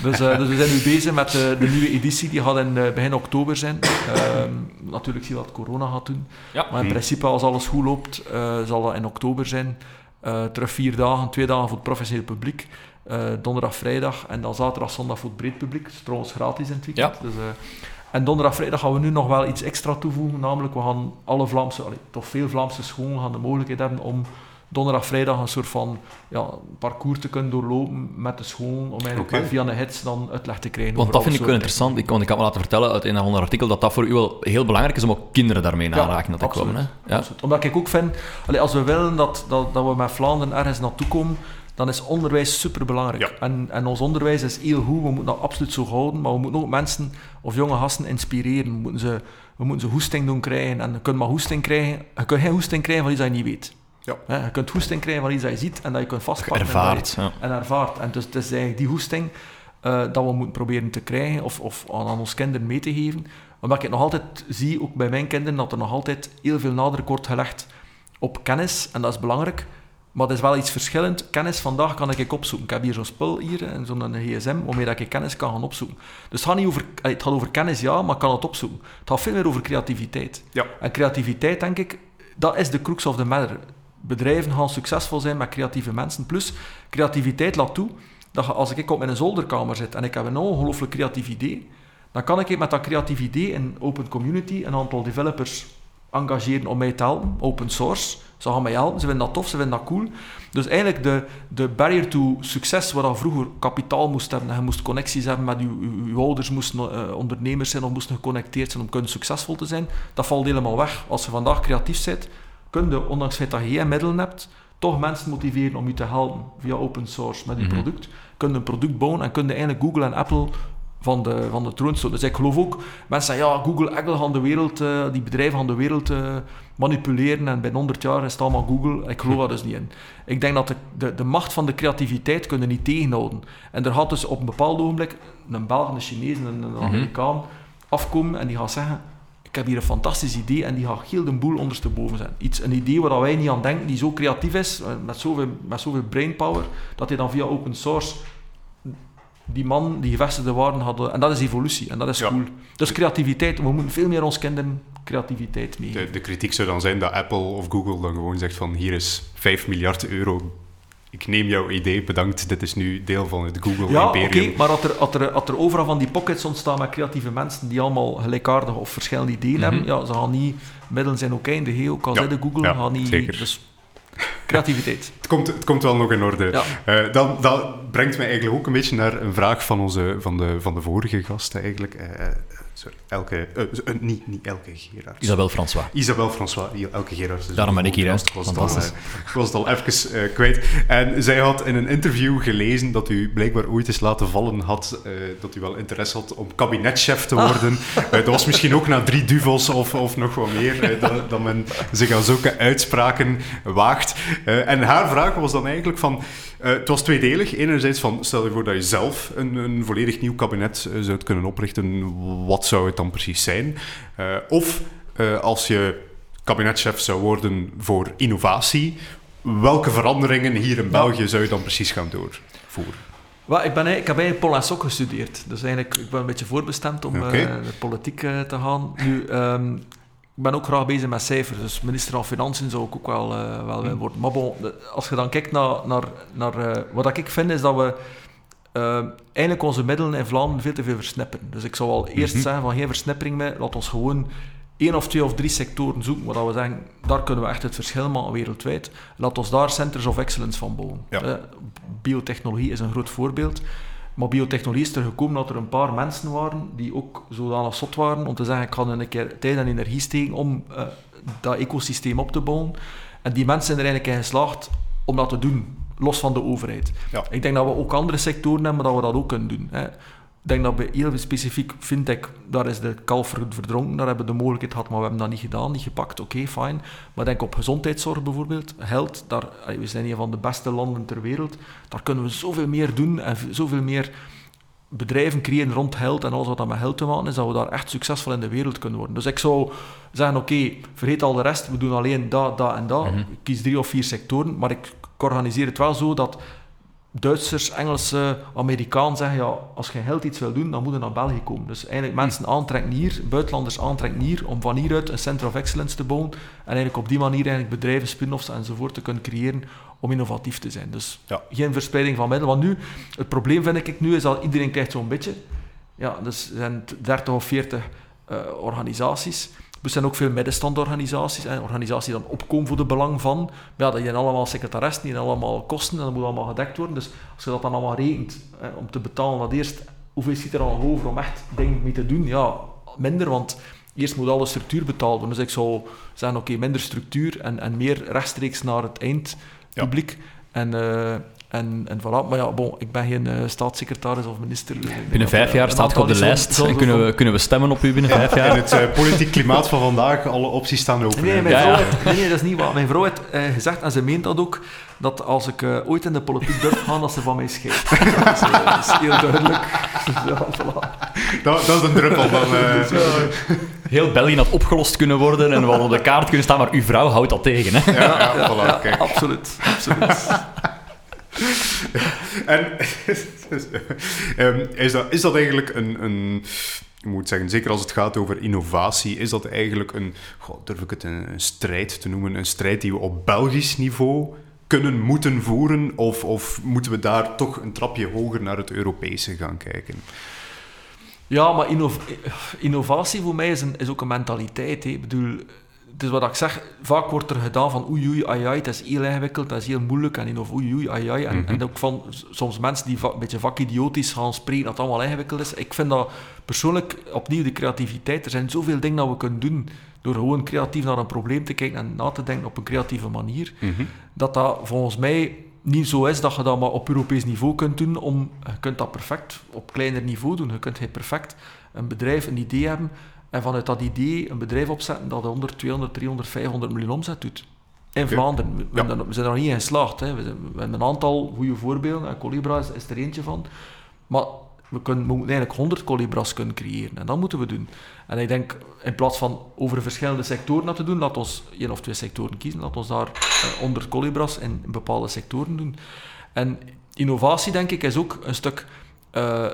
Dus, uh, dus we zijn nu bezig met de, de nieuwe editie, die gaat in uh, begin oktober zijn. natuurlijk zie je dat corona gaat doen. Ja. Maar in principe, als alles goed loopt, zal dat in oktober zijn. terug vier dagen, twee dagen voor het professioneel publiek. Uh, donderdag, vrijdag en dan zaterdag, zondag voor het breed publiek. Is trouwens gratis in het weekend. Ja. Dus, uh, en donderdag, vrijdag gaan we nu nog wel iets extra toevoegen. Namelijk, we gaan alle Vlaamse, allee, toch veel Vlaamse scholen gaan de mogelijkheid hebben om donderdag, vrijdag een soort van ja, parcours te kunnen doorlopen met de school. Om eigenlijk okay. via een hits dan uitleg te krijgen. Want dat vind ik wel interessant. Ik, want ik kan me laten vertellen uit een of ander artikel dat dat voor u wel heel belangrijk is om ook kinderen daarmee na raken ja, dat absoluut, komen. Hè? Ja. Absoluut. Omdat ik ook vind, allee, als we willen dat, dat, dat we met Vlaanderen ergens naartoe komen, dan is onderwijs superbelangrijk. Ja. En, en ons onderwijs is heel goed, we moeten dat absoluut zo houden, maar we moeten ook mensen of jonge gasten inspireren. We moeten ze, we moeten ze hoesting doen krijgen. En je kunt maar hoesting krijgen, je kunt geen hoesting krijgen van iets dat je niet weet. Ja. He, je kunt hoesting krijgen van iets dat je ziet en dat je kunt vastpakken. Ervaart. En, ja. en ervaart. En dus het is eigenlijk die hoesting uh, dat we moeten proberen te krijgen of, of aan, aan ons kinderen mee te geven. Omdat ik nog altijd zie, ook bij mijn kinderen, dat er nog altijd heel veel nadruk wordt gelegd op kennis. En dat is belangrijk. Maar dat is wel iets verschillend. Kennis vandaag kan ik opzoeken. Ik heb hier zo'n spul hier, en zo'n gsm, waarmee dat ik kennis kan gaan opzoeken. Dus het gaat, niet over, het gaat over kennis, ja, maar ik kan het opzoeken. Het gaat veel meer over creativiteit. Ja. En creativiteit, denk ik, dat is de crux of the matter. Bedrijven gaan succesvol zijn met creatieve mensen. Plus, creativiteit laat toe dat als ik op mijn zolderkamer zit en ik heb een ongelooflijk creatief idee, dan kan ik met dat creatief idee in open community een aantal developers engageren om mij te helpen, open source. Ze gaan mij helpen, ze vinden dat tof, ze vinden dat cool. Dus eigenlijk de, de barrier to succes, waar dat vroeger kapitaal moest hebben, en je moest connecties hebben met je, je ouders, moesten uh, ondernemers zijn of moesten geconnecteerd zijn om kunnen succesvol te zijn, dat valt helemaal weg. Als je vandaag creatief bent, kun je, ondanks het feit dat je geen middelen hebt, toch mensen motiveren om je te helpen via open source met je Mhm. product. Kun je een product bouwen en kun je eigenlijk Google en Apple van de, van de. Dus ik geloof ook, mensen zeggen ja, Google, Apple gaan de wereld, uh, die bedrijven gaan de wereld uh, manipuleren en binnen 100 jaar is het allemaal Google. Ik geloof daar dus niet in. Ik denk dat de, de, de macht van de creativiteit kunnen niet tegenhouden. En er gaat dus op een bepaald ogenblik een Belg, een Chinees, een, een Amerikaan afkomen en die gaat zeggen ik heb hier een fantastisch idee en die gaat heel de boel ondersteboven zijn. Iets, een idee waar wij niet aan denken, die zo creatief is, met zoveel, met zoveel brainpower, dat hij dan via open source die man, die gevestigde waarden hadden. En dat is evolutie en dat is cool. Dus creativiteit, we moeten veel meer ons kinderen creativiteit mee. De, de, kritiek zou dan zijn dat Apple of Google dan gewoon zegt van hier is 5 miljard euro. Ik neem jouw idee, bedankt, dit is nu deel van het Google-imperium. Ja, oké, maar als er, er, er overal van die pockets ontstaan met creatieve mensen die allemaal gelijkaardige of verschillende ideeën hebben, mhm. ja, ze gaan niet middelen zijn ook eindig, ook al ja, de Google, gaan niet... Zeker. Dus Creativiteit. het, komt, het komt wel nog in orde. Ja. Uh, dan, dat brengt mij eigenlijk ook een beetje naar een vraag van, onze, van, de, van de vorige gast eigenlijk. Uh, sorry, Elke, uh, niet, niet Elke Gerard. Isabel François. Isabel François, Elke Gerard. Dus Daarom ben ik hier, Ik was, het al, ik was het al even kwijt. En zij had in een interview gelezen dat u blijkbaar ooit eens laten vallen had dat u wel interesse had om kabinetchef te worden. Ah. dat was misschien ook na drie duvels of, of nog wat meer, dat, dat men zich aan zulke uitspraken waagt. Uh, en haar vraag was dan eigenlijk van... Uh, het was tweedelig. Enerzijds van, stel je voor dat je zelf een, een volledig nieuw kabinet uh, zou kunnen oprichten. Wat zou het dan precies zijn? of als je kabinetchef zou worden voor innovatie, welke veranderingen hier in België zou je dan precies gaan doorvoeren? Well, ik, ben, ik heb eigenlijk en Sok gestudeerd. Dus eigenlijk, ik ben een beetje voorbestemd om okay. de politiek te gaan. Nu, um, ik ben ook graag bezig met cijfers, dus minister van Financiën zou ik ook wel, uh, wel willen worden. Maar bon, als je dan kijkt naar, naar, naar uh, wat ik vind, is dat we uh, eigenlijk onze middelen in Vlaanderen veel te veel versnipperen. Dus ik zou al eerst mm -hmm. zeggen van geen versnippering meer, laat ons gewoon één of twee of drie sectoren zoeken waar we zeggen, daar kunnen we echt het verschil maken wereldwijd. Laat ons daar centers of excellence van bouwen. Ja. biotechnologie is een groot voorbeeld. Maar biotechnologie is er gekomen dat er een paar mensen waren die ook zodanig zot waren om te zeggen, ik ga een keer tijd en energie steken om uh, dat ecosysteem op te bouwen. En die mensen zijn er eigenlijk in geslaagd om dat te doen, los van de overheid. Ja. Ik denk dat we ook andere sectoren hebben dat we dat ook kunnen doen. Hè. Ik denk dat bij heel specifiek fintech, daar is de kalf verdronken, daar hebben we de mogelijkheid gehad, maar we hebben dat niet gedaan, niet gepakt. Oké, okay, fijn. Maar denk op gezondheidszorg bijvoorbeeld, geld, daar, we zijn een van de beste landen ter wereld, daar kunnen we zoveel meer doen en zoveel meer bedrijven creëren rond geld en alles wat dat met geld te maken is, dat we daar echt succesvol in de wereld kunnen worden. Dus ik zou zeggen, oké, vergeet al de rest, we doen alleen dat, dat en dat. Mhm. Ik kies drie of vier sectoren, maar ik organiseer het wel zo dat Duitsers, Engelsen, Amerikanen zeggen, ja, als je geld iets wil doen, dan moet je naar België komen. Dus eigenlijk mensen aantrekken hier, buitenlanders aantrekken hier, om van hieruit een Center of Excellence te bouwen en eigenlijk op die manier eigenlijk bedrijven, spin-offs enzovoort te kunnen creëren om innovatief te zijn. Dus ja. geen verspreiding van middelen. Want nu, het probleem vind ik nu, is dat iedereen krijgt zo'n beetje. Ja, dus er zijn 30 of 40 uh, organisaties. Er zijn ook veel middenstandorganisaties, en organisaties die dan opkomen voor de belang van. Ja, dat zijn allemaal secretaressen, die allemaal kosten en dat moet allemaal gedekt worden. Dus als je dat dan allemaal rekent, hè, om te betalen, dat eerst, hoeveel zit er al over om echt dingen mee te doen? Ja, minder, want eerst moet alle structuur betaald worden. Dus ik zou zeggen, oké, minder structuur en, en meer rechtstreeks naar het eindpubliek. En, uh, en, en voilà. Maar ja, bon, ik ben geen uh, staatssecretaris of minister. Binnen vijf jaar staat ik op de lijst. en kunnen we, kunnen we stemmen op u binnen vijf jaar? In het uh, politiek klimaat van vandaag, alle opties staan open. Nee, mijn vrouw Heeft, nee, dat is niet waar. Mijn vrouw heeft uh, gezegd, en ze meent dat ook, dat als ik ooit in de politiek durf gaan, dat ze van mij scheidt. *laughs* dat, is, dat is heel duidelijk. *laughs* ja, voilà. dat, dat, is een druppel van... *laughs* Dus, heel België had opgelost kunnen worden en we hadden op de kaart kunnen staan, maar uw vrouw houdt dat tegen. Hè? Ja, ja, voilà, kijk. absoluut. absoluut. *laughs* en um, *laughs* is, dat, is dat eigenlijk een, een moet zeggen, zeker als het gaat over innovatie, is dat eigenlijk een, goh, durf ik het een, strijd te noemen, een strijd die we op Belgisch niveau kunnen, moeten voeren, of, of moeten we daar toch een trapje hoger naar het Europese gaan kijken? Ja, maar innovatie voor mij is, is ook een mentaliteit. Hè. Ik bedoel, dus wat ik zeg, vaak wordt er gedaan van oei oei ai ai, het is heel ingewikkeld, dat is heel moeilijk en of oei oei ai ai. En, mhm. en ook van soms mensen die een beetje vakidiotisch gaan spreken dat het allemaal ingewikkeld is. Ik vind dat persoonlijk opnieuw de creativiteit. Er zijn zoveel dingen dat we kunnen doen door gewoon creatief naar een probleem te kijken en na te denken op een creatieve manier. Mhm. Dat dat volgens mij niet zo is dat je dat maar op Europees niveau kunt doen. Om, je kunt dat perfect op kleiner niveau doen. Je kunt perfect een bedrijf een idee hebben en vanuit dat idee een bedrijf opzetten dat 100, 200, 300, 500 miljoen omzet doet. In Vlaanderen. We, Ja. we zijn er nog niet in geslaagd. Hè. We, zijn- we hebben een aantal goede voorbeelden. En Colibra is, is er eentje van. Maar we, kunnen, we moeten eigenlijk 100 Colibras kunnen creëren. En dat moeten we doen. En ik denk, in plaats van over verschillende sectoren dat te doen, laat ons één of twee sectoren kiezen. Laat ons daar eh, 100 Colibras in bepaalde sectoren doen. En innovatie, denk ik, is ook een stuk eh,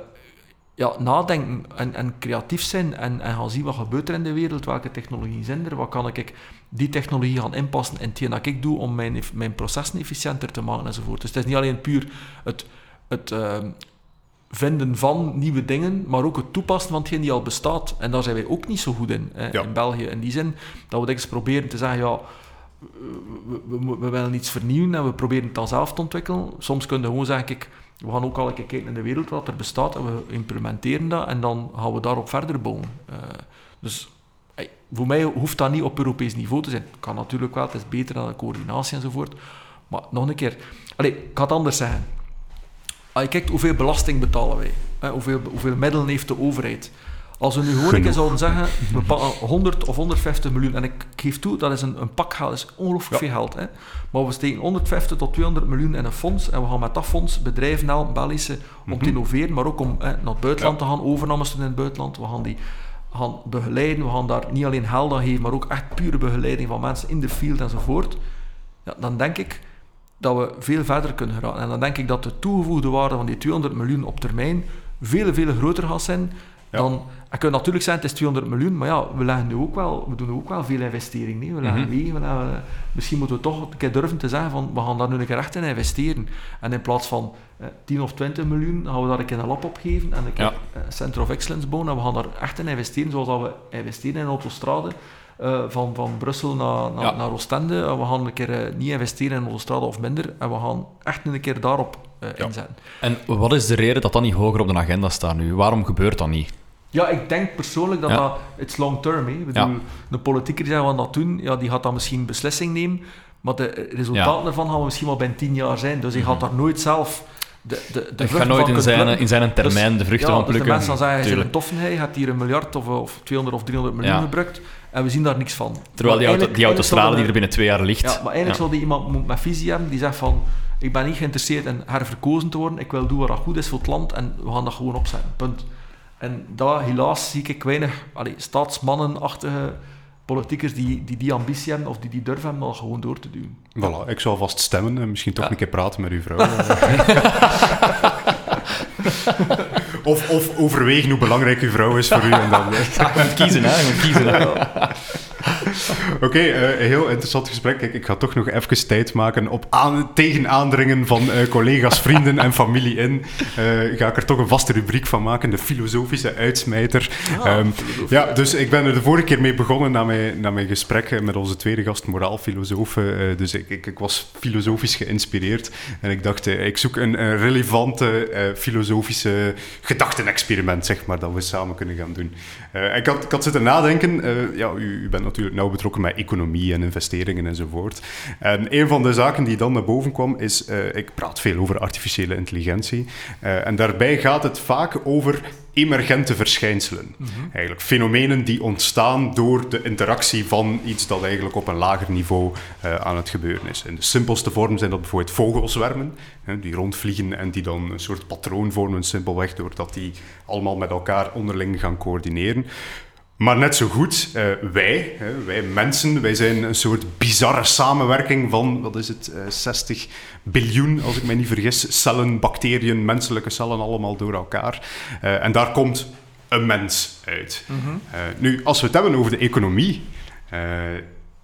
ja, nadenken en, en creatief zijn en, en gaan zien wat gebeurt er in de wereld, welke technologieën zijn er, wat kan ik die technologie gaan inpassen in hetgeen dat ik doe om mijn, mijn processen efficiënter te maken enzovoort. Dus het is niet alleen puur het, het ehm, vinden van nieuwe dingen, maar ook het toepassen van hetgeen die al bestaat. En daar zijn wij ook niet zo goed in, hè, Ja. in België. In die zin dat we eens proberen te zeggen, ja, we, we, we- willen iets vernieuwen en we proberen het dan zelf te ontwikkelen. Soms kunnen we gewoon zeggen, kijk, we gaan ook al een keer kijken in de wereld wat er bestaat en we implementeren dat en dan gaan we daarop verder bouwen. Eh, dus voor mij hoeft dat niet op Europees niveau te zijn. Kan natuurlijk wel, het is beter dan de coördinatie enzovoort. Maar nog een keer, Allee, ik ga het anders zeggen. Als je kijkt hoeveel belasting betalen wij, hoeveel, hoeveel middelen heeft de overheid. Als we nu gewoon een keer zouden zeggen, we pakken 100 of 150 miljoen, en ik geef toe, dat is een, een pak geld, dat is ongelooflijk Ja. veel geld. Hè. Maar we steken 150 tot 200 miljoen in een fonds, en we gaan met dat fonds bedrijven helpen, Belgische, om te Mhm. innoveren, maar ook om hè, naar het buitenland Ja. te gaan, overnames te doen in het buitenland. We gaan die gaan begeleiden, we gaan daar niet alleen geld aan geven, maar ook echt pure begeleiding van mensen in de field enzovoort. Ja, dan denk ik dat we veel verder kunnen geraken. En dan denk ik dat de toegevoegde waarde van die 200 miljoen op termijn veel, veel groter gaat zijn. Dan... Je kunt natuurlijk zijn, het is 200 miljoen, maar ja, we, leggen nu ook wel, we doen nu ook wel veel investering. Nee? We leggen Mhm. mee, we leggen- misschien moeten we toch een keer durven te zeggen van, we gaan daar nu een keer echt in investeren. En in plaats van eh, 10 of 20 miljoen, gaan we daar een keer een lab op geven en een keer eh, Center of Excellence bouwen en we gaan daar echt in investeren, zoals dat we investeren in autostrade. eh, van, van Brussel naar, naar, Ja. naar Oostende. En we gaan een keer eh, niet investeren in autostrade of minder. En we gaan echt een keer daarop eh, Ja. inzetten. En wat is de reden dat dat niet hoger op de agenda staat nu? Waarom gebeurt dat niet? Ja, ik denk persoonlijk dat Ja. dat... Het is long term. Hè. Ik Ja. bedoel, een politieker die dat doen, ja, die gaat dan misschien beslissing nemen. Maar de resultaten Ja. Mhm. ervan gaan we misschien wel binnen tien jaar zijn. Dus hij gaat daar nooit zelf de, de, de Ik ga vruchten nooit van in zijn, plukken. in zijn termijn de vruchten ja, van dus plukken. de mensen dan zeggen, hij een toffen, hij heeft hier een miljard of, of 200 of 300 miljoen Ja. gebruikt. En we zien daar niks van. Terwijl die, auto, die autostrade die er binnen twee jaar ligt. Ja, maar eigenlijk Ja. zou die iemand met visie hebben die zegt van ik ben niet geïnteresseerd in herverkozen te worden, ik wil doen wat goed is voor het land en we gaan dat gewoon opzetten. Punt. En daar helaas zie ik weinig allee, staatsmannenachtige politiekers die, die die ambitie hebben of die die durven hebben om dat gewoon door te duwen. Voilà, ik zal vast stemmen en misschien toch Ja. een keer praten met uw vrouw. *laughs* *laughs* of, of overwegen hoe belangrijk uw vrouw is voor u. En dan. Je *laughs* moet kiezen, hè. Je moet kiezen, hè. *laughs* Oké, eh, een heel interessant gesprek. Kijk, ik ga toch nog even tijd maken op aan, tegen aandringen van eh, collega's, vrienden en familie in. eh, ga ik er toch een vaste rubriek van maken, de filosofische uitsmijter. Ehm, ja, dus ik ben er de vorige keer mee begonnen na mijn, na mijn gesprek eh, met onze tweede gast, moraalfilosoof. eh, dus ik, ik, ik was filosofisch geïnspireerd en ik dacht, eh, ik zoek een, een relevante eh, filosofische gedachtenexperiment, zeg maar, dat we samen kunnen gaan doen. Eh, ik, had, ik had zitten nadenken, eh, ja, u, u bent natuurlijk nauw betrokken met economie en investeringen enzovoort. En een van de zaken die dan naar boven kwam is, eh, ik praat veel over artificiële intelligentie, eh, en daarbij gaat het vaak over emergente verschijnselen. Eigenlijk fenomenen die ontstaan door de interactie van iets dat eigenlijk op een lager niveau eh, aan het gebeuren is. In de simpelste vorm zijn dat bijvoorbeeld vogelzwermen, hè, die rondvliegen en die dan een soort patroon vormen, simpelweg doordat die allemaal met elkaar onderling gaan coördineren. Maar net zo goed, eh, wij, hè, wij mensen, wij zijn een soort bizarre samenwerking van, wat is het, eh, 60 biljoen, als ik me niet vergis, cellen, bacteriën, menselijke cellen, allemaal door elkaar. Eh, en daar komt een mens uit. Eh, nu, als we het hebben over de economie, eh,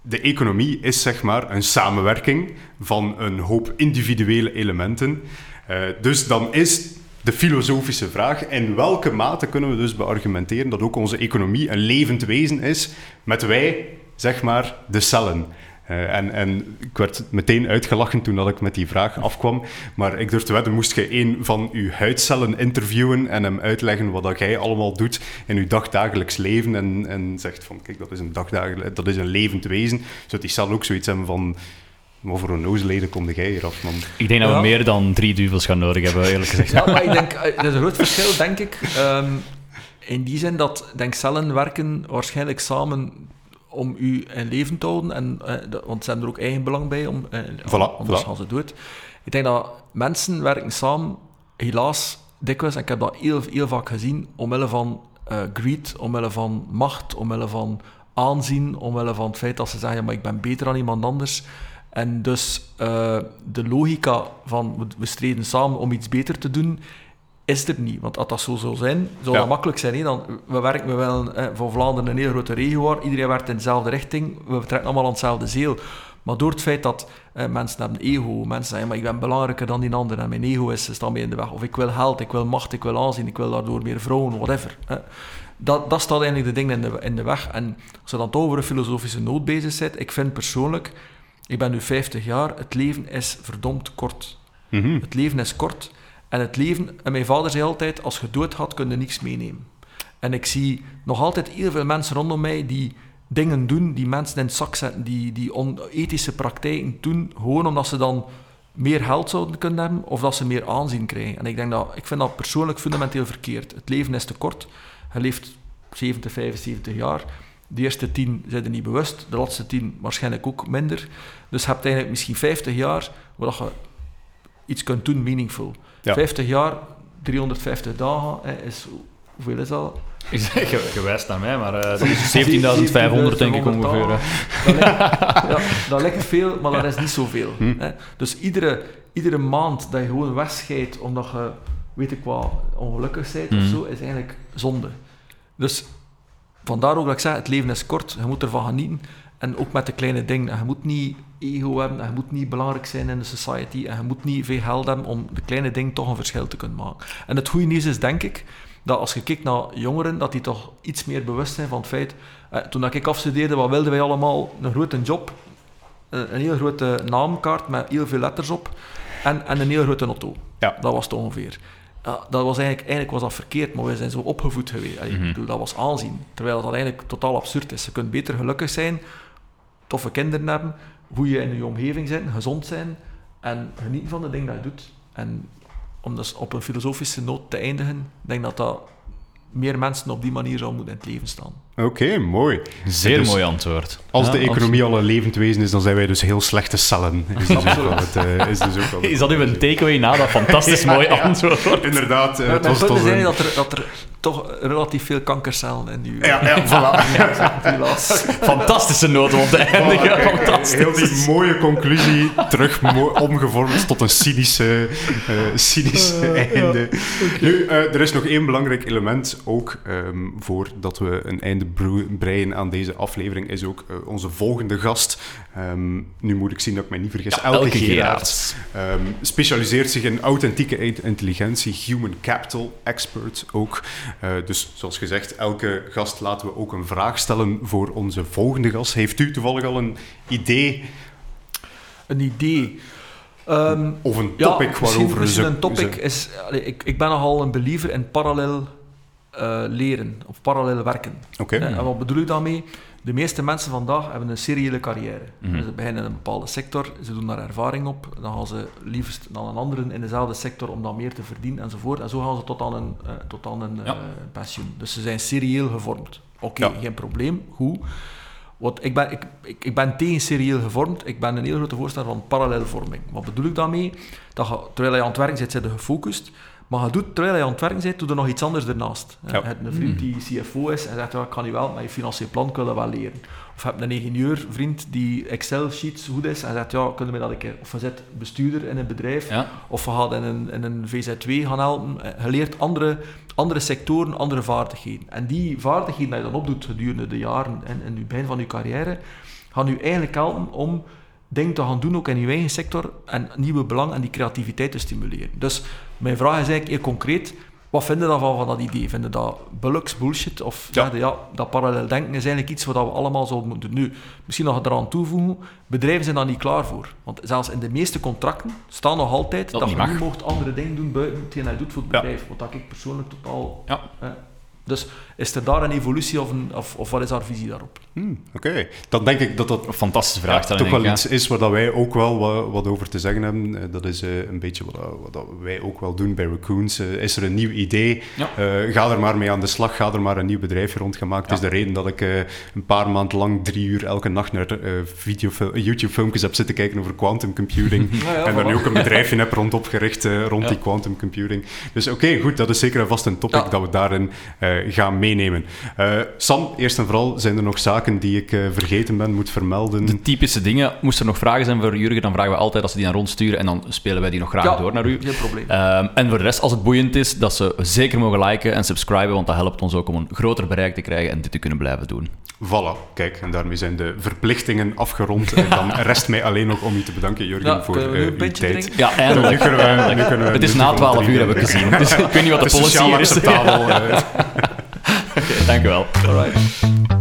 de economie is zeg maar een samenwerking van een hoop individuele elementen. Eh, dus dan is de filosofische vraag: in welke mate kunnen we dus beargumenteren dat ook onze economie een levend wezen is, met wij, zeg maar, de cellen? Eh, en, en ik werd meteen uitgelachen toen dat ik met die vraag afkwam. Maar ik durf te wedden, moest je een van uw huidcellen interviewen en hem uitleggen wat dat jij allemaal doet in uw dagdagelijks leven en, en zegt van, kijk, dat is een dagdagelijks, dat is een levend wezen, zou die cel ook zoiets hebben van, wat voor een nozeleden kom jij hier af, man? Ik denk dat Ja. we meer dan drie duvels gaan nodig hebben, eerlijk gezegd. Ja, maar ik denk, eh, er is een groot verschil, denk ik. ehm, in die zin dat, denk cellen werken waarschijnlijk samen om u in leven te houden. En, eh, want ze hebben er ook eigen belang bij, om, eh, Voilà, anders voilà. gaan ze dood. Ik denk dat mensen werken samen, helaas, dikwijls, en ik heb dat heel, heel vaak gezien, omwille van eh, greed, omwille van macht, omwille van aanzien, omwille van het feit dat ze zeggen, ja, maar ik ben beter dan iemand anders. En dus eh, de logica van we, we streden samen om iets beter te doen, is er niet. Want als dat zo zou zijn, zou Ja. dat makkelijk zijn. Hè? Dan, we werken wel eh, voor Vlaanderen een hele grote regio waar iedereen werkt in dezelfde richting, we trekken allemaal aan hetzelfde zeel. Maar door het feit dat eh, mensen hebben ego, mensen zeggen, maar ik ben belangrijker dan die ander en mijn ego is, staat mij in de weg. Of ik wil geld, ik wil macht, ik wil aanzien, ik wil daardoor meer vrouwen, whatever. Hè. Dat, dat staat eigenlijk de dingen in de, in de weg. En als je dan toch over een filosofische noot bezig bent, ik vind persoonlijk, ik ben nu 50 jaar, het leven is verdomd kort. Mhm. Het leven is kort. En het leven, en mijn vader zei altijd, als je dood had, kun je niks meenemen. En ik zie nog altijd heel veel mensen rondom mij die dingen doen, die mensen in het zak zetten, die, die onethische praktijken doen, gewoon omdat ze dan meer geld zouden kunnen hebben, of dat ze meer aanzien krijgen. En ik, denk dat, ik vind dat persoonlijk fundamenteel verkeerd. Het leven is te kort. Je leeft 70, 75 jaar. De eerste tien zijn er niet bewust, de laatste tien waarschijnlijk ook minder. Dus je hebt eigenlijk misschien 50 jaar waar je iets kunt doen meaningful. Ja. 50 jaar, 350 dagen, hè, is, hoeveel is dat? Ik zeg, je, wijst naar mij, maar eh, dat is *laughs* 17.500 denk ik ongeveer. hè. Dat lijkt, *laughs* ja, dat lijkt veel, maar dat is niet zoveel. Hm. Hè. Dus iedere, iedere maand dat je gewoon wegscheidt omdat je, weet ik wat, ongelukkig bent of Hm. zo, is eigenlijk zonde. Dus vandaar ook dat ik zeg, het leven is kort, je moet ervan genieten. En ook met de kleine dingen. Je moet niet ego hebben, en je moet niet belangrijk zijn in de society, en je moet niet veel geld hebben om de kleine dingen toch een verschil te kunnen maken. En het goede nieuws is, denk ik, dat als je kijkt naar jongeren, dat die toch iets meer bewust zijn van het feit... Eh, toen ik afstudeerde, wat wilden wij allemaal? Een grote job, eh, een heel grote naamkaart met heel veel letters op, en, en een heel grote auto. Ja. Dat was het ongeveer. Ja, dat was eigenlijk, eigenlijk was dat verkeerd, maar wij zijn zo opgevoed geweest. Allee, Mhm. ik bedoel, dat was aanzien. Terwijl dat eigenlijk totaal absurd is. Je kunt beter gelukkig zijn, toffe kinderen hebben, hoe je in je omgeving bent, gezond zijn en genieten van de dingen dat je doet. En om dus op een filosofische noot te eindigen, ik denk dat dat meer mensen op die manier zou moeten in het leven staan. Oké, mooi. Zeer Dus mooi antwoord. Als Ja, de economie al een levend wezen is, dan zijn wij dus heel slechte cellen. Is dus het, eh, is dus ook het- *laughs* Is dat uw een takeaway na dat fantastisch *laughs* mooi antwoord? Inderdaad. Maar het was, was een... dat er, dat er toch relatief veel kankercellen in je... Ja, ja, *laughs* voilà. helaas. Fantastische noot om te eindigen. Fantastisch. Heel die mooie conclusie terug mo- omgevormd tot een cynische, eh, cynische einde. Nu, eh, er is nog één belangrijk element ook ehm, voordat we een einde breien aan deze aflevering, is ook eh, onze volgende gast. Ehm, nu moet ik zien dat ik mij niet vergis. Ja, Elke, Elke Gerard. Ehm, specialiseert zich in authentieke in- intelligentie, human capital expert ook. Eh, dus zoals gezegd, elke gast laten we ook een vraag stellen voor onze volgende gast. Heeft u toevallig al een idee Een idee. Ehm, of een ja, topic misschien, waarover misschien ze... een topic ze- is... allee, ik, ik ben nogal een believer in parallel eh, leren, of parallel werken. Oké. Eh, En wat bedoel ik daarmee? De meeste mensen vandaag hebben een seriële carrière. Mhm. Ze beginnen in een bepaalde sector, ze doen daar ervaring op, dan gaan ze liefst naar een andere in dezelfde sector om dan meer te verdienen enzovoort. En zo gaan ze tot aan een, eh, tot aan een Ja. eh, pensioen. Dus ze zijn serieel gevormd. Oké, Ja. geen probleem, goed. Want ik ben, ik, ik, ik ben tegen serieel gevormd. Ik ben een heel grote voorstander van parallelvorming. Wat bedoel ik daarmee? Dat je, terwijl je aan het werk zit, zit je gefocust. Maar je doet, terwijl je aan het werk bent, doe er nog iets anders ernaast. Ja. Je hebt een vriend die CFO is en zegt, ja, ik kan je wel met je financieel plan kunnen wel leren. Of je hebt een ingenieurvriend die Excel-sheets goed is en zegt, ja, kunnen we dat een keer... Of je zit bestuurder in een bedrijf, Ja. of je gaat in een, in een VZ2 gaan helpen. Eh, Je leert andere, andere sectoren, andere vaardigheden. En die vaardigheden die je dan opdoet gedurende de jaren en in het begin van je carrière, gaan u eigenlijk helpen om dingen te gaan doen, ook in je eigen sector, en nieuwe belang en die creativiteit te stimuleren. Dus mijn vraag is eigenlijk heel concreet, wat vinden je daarvan, van dat idee? Vinden dat bullocks, bullshit? Of Ja. ja. dat parallel denken is eigenlijk iets wat we allemaal zouden moeten doen. Nu, misschien nog eraan toevoegen, bedrijven zijn daar niet klaar voor. Want zelfs in de meeste contracten staan nog altijd Dat je mag. niet mocht andere dingen doen buiten hetgeen hij doet voor het Ja. bedrijf. Wat ik persoonlijk totaal Ja. eh, Dus is er daar een evolutie of, een, of, of wat is haar visie daarop? Hmm, Oké, dan denk ik dat dat Een fantastische ja, vraagstelling. toch wel ik, iets is waar dat wij ook wel wat, wat over te zeggen hebben. Eh, Dat is eh, een beetje wat, dat- wat dat wij ook wel doen bij Raccoons. Eh, is er een nieuw idee? Ja. Eh, ga er maar mee aan de slag. Ga er maar een nieuw bedrijfje rondgemaakt. Het is de reden dat ik eh, een paar maanden lang drie uur elke nacht naar eh YouTube-filmpjes heb zitten kijken over quantum computing. *laughs* Ja, ja, en daar nu ook een bedrijfje *laughs* heb rond opgericht eh, rond Ja. die quantum computing. Dus oké, goed, dat is zeker en vast een topic Ja. dat we daarin eh, gaan meenemen. Eh, Sam, eerst en vooral, zijn er nog zaken die ik eh, vergeten ben, moet vermelden? De typische dingen. Moest er nog vragen zijn voor Jurgen, dan vragen we altijd als ze die naar ons sturen en dan spelen wij die nog graag Ja, door naar u. Geen probleem. Ehm, en voor de rest, als het boeiend is, dat ze zeker mogen liken en subscriben, want dat helpt ons ook om een groter bereik te krijgen en dit te kunnen blijven doen. Voilà, kijk, en daarmee zijn de verplichtingen afgerond. En dan rest mij alleen nog om u te bedanken, Jurgen, Ja, voor uw tijd. drinken? Ja, eindelijk. Nu kunnen we- nu kunnen we het is na 12 uur, heb ik gezien. Dus *laughs* ik weet niet wat de is policy is. acceptabel. Oké, *laughs* dank u wel. Alright.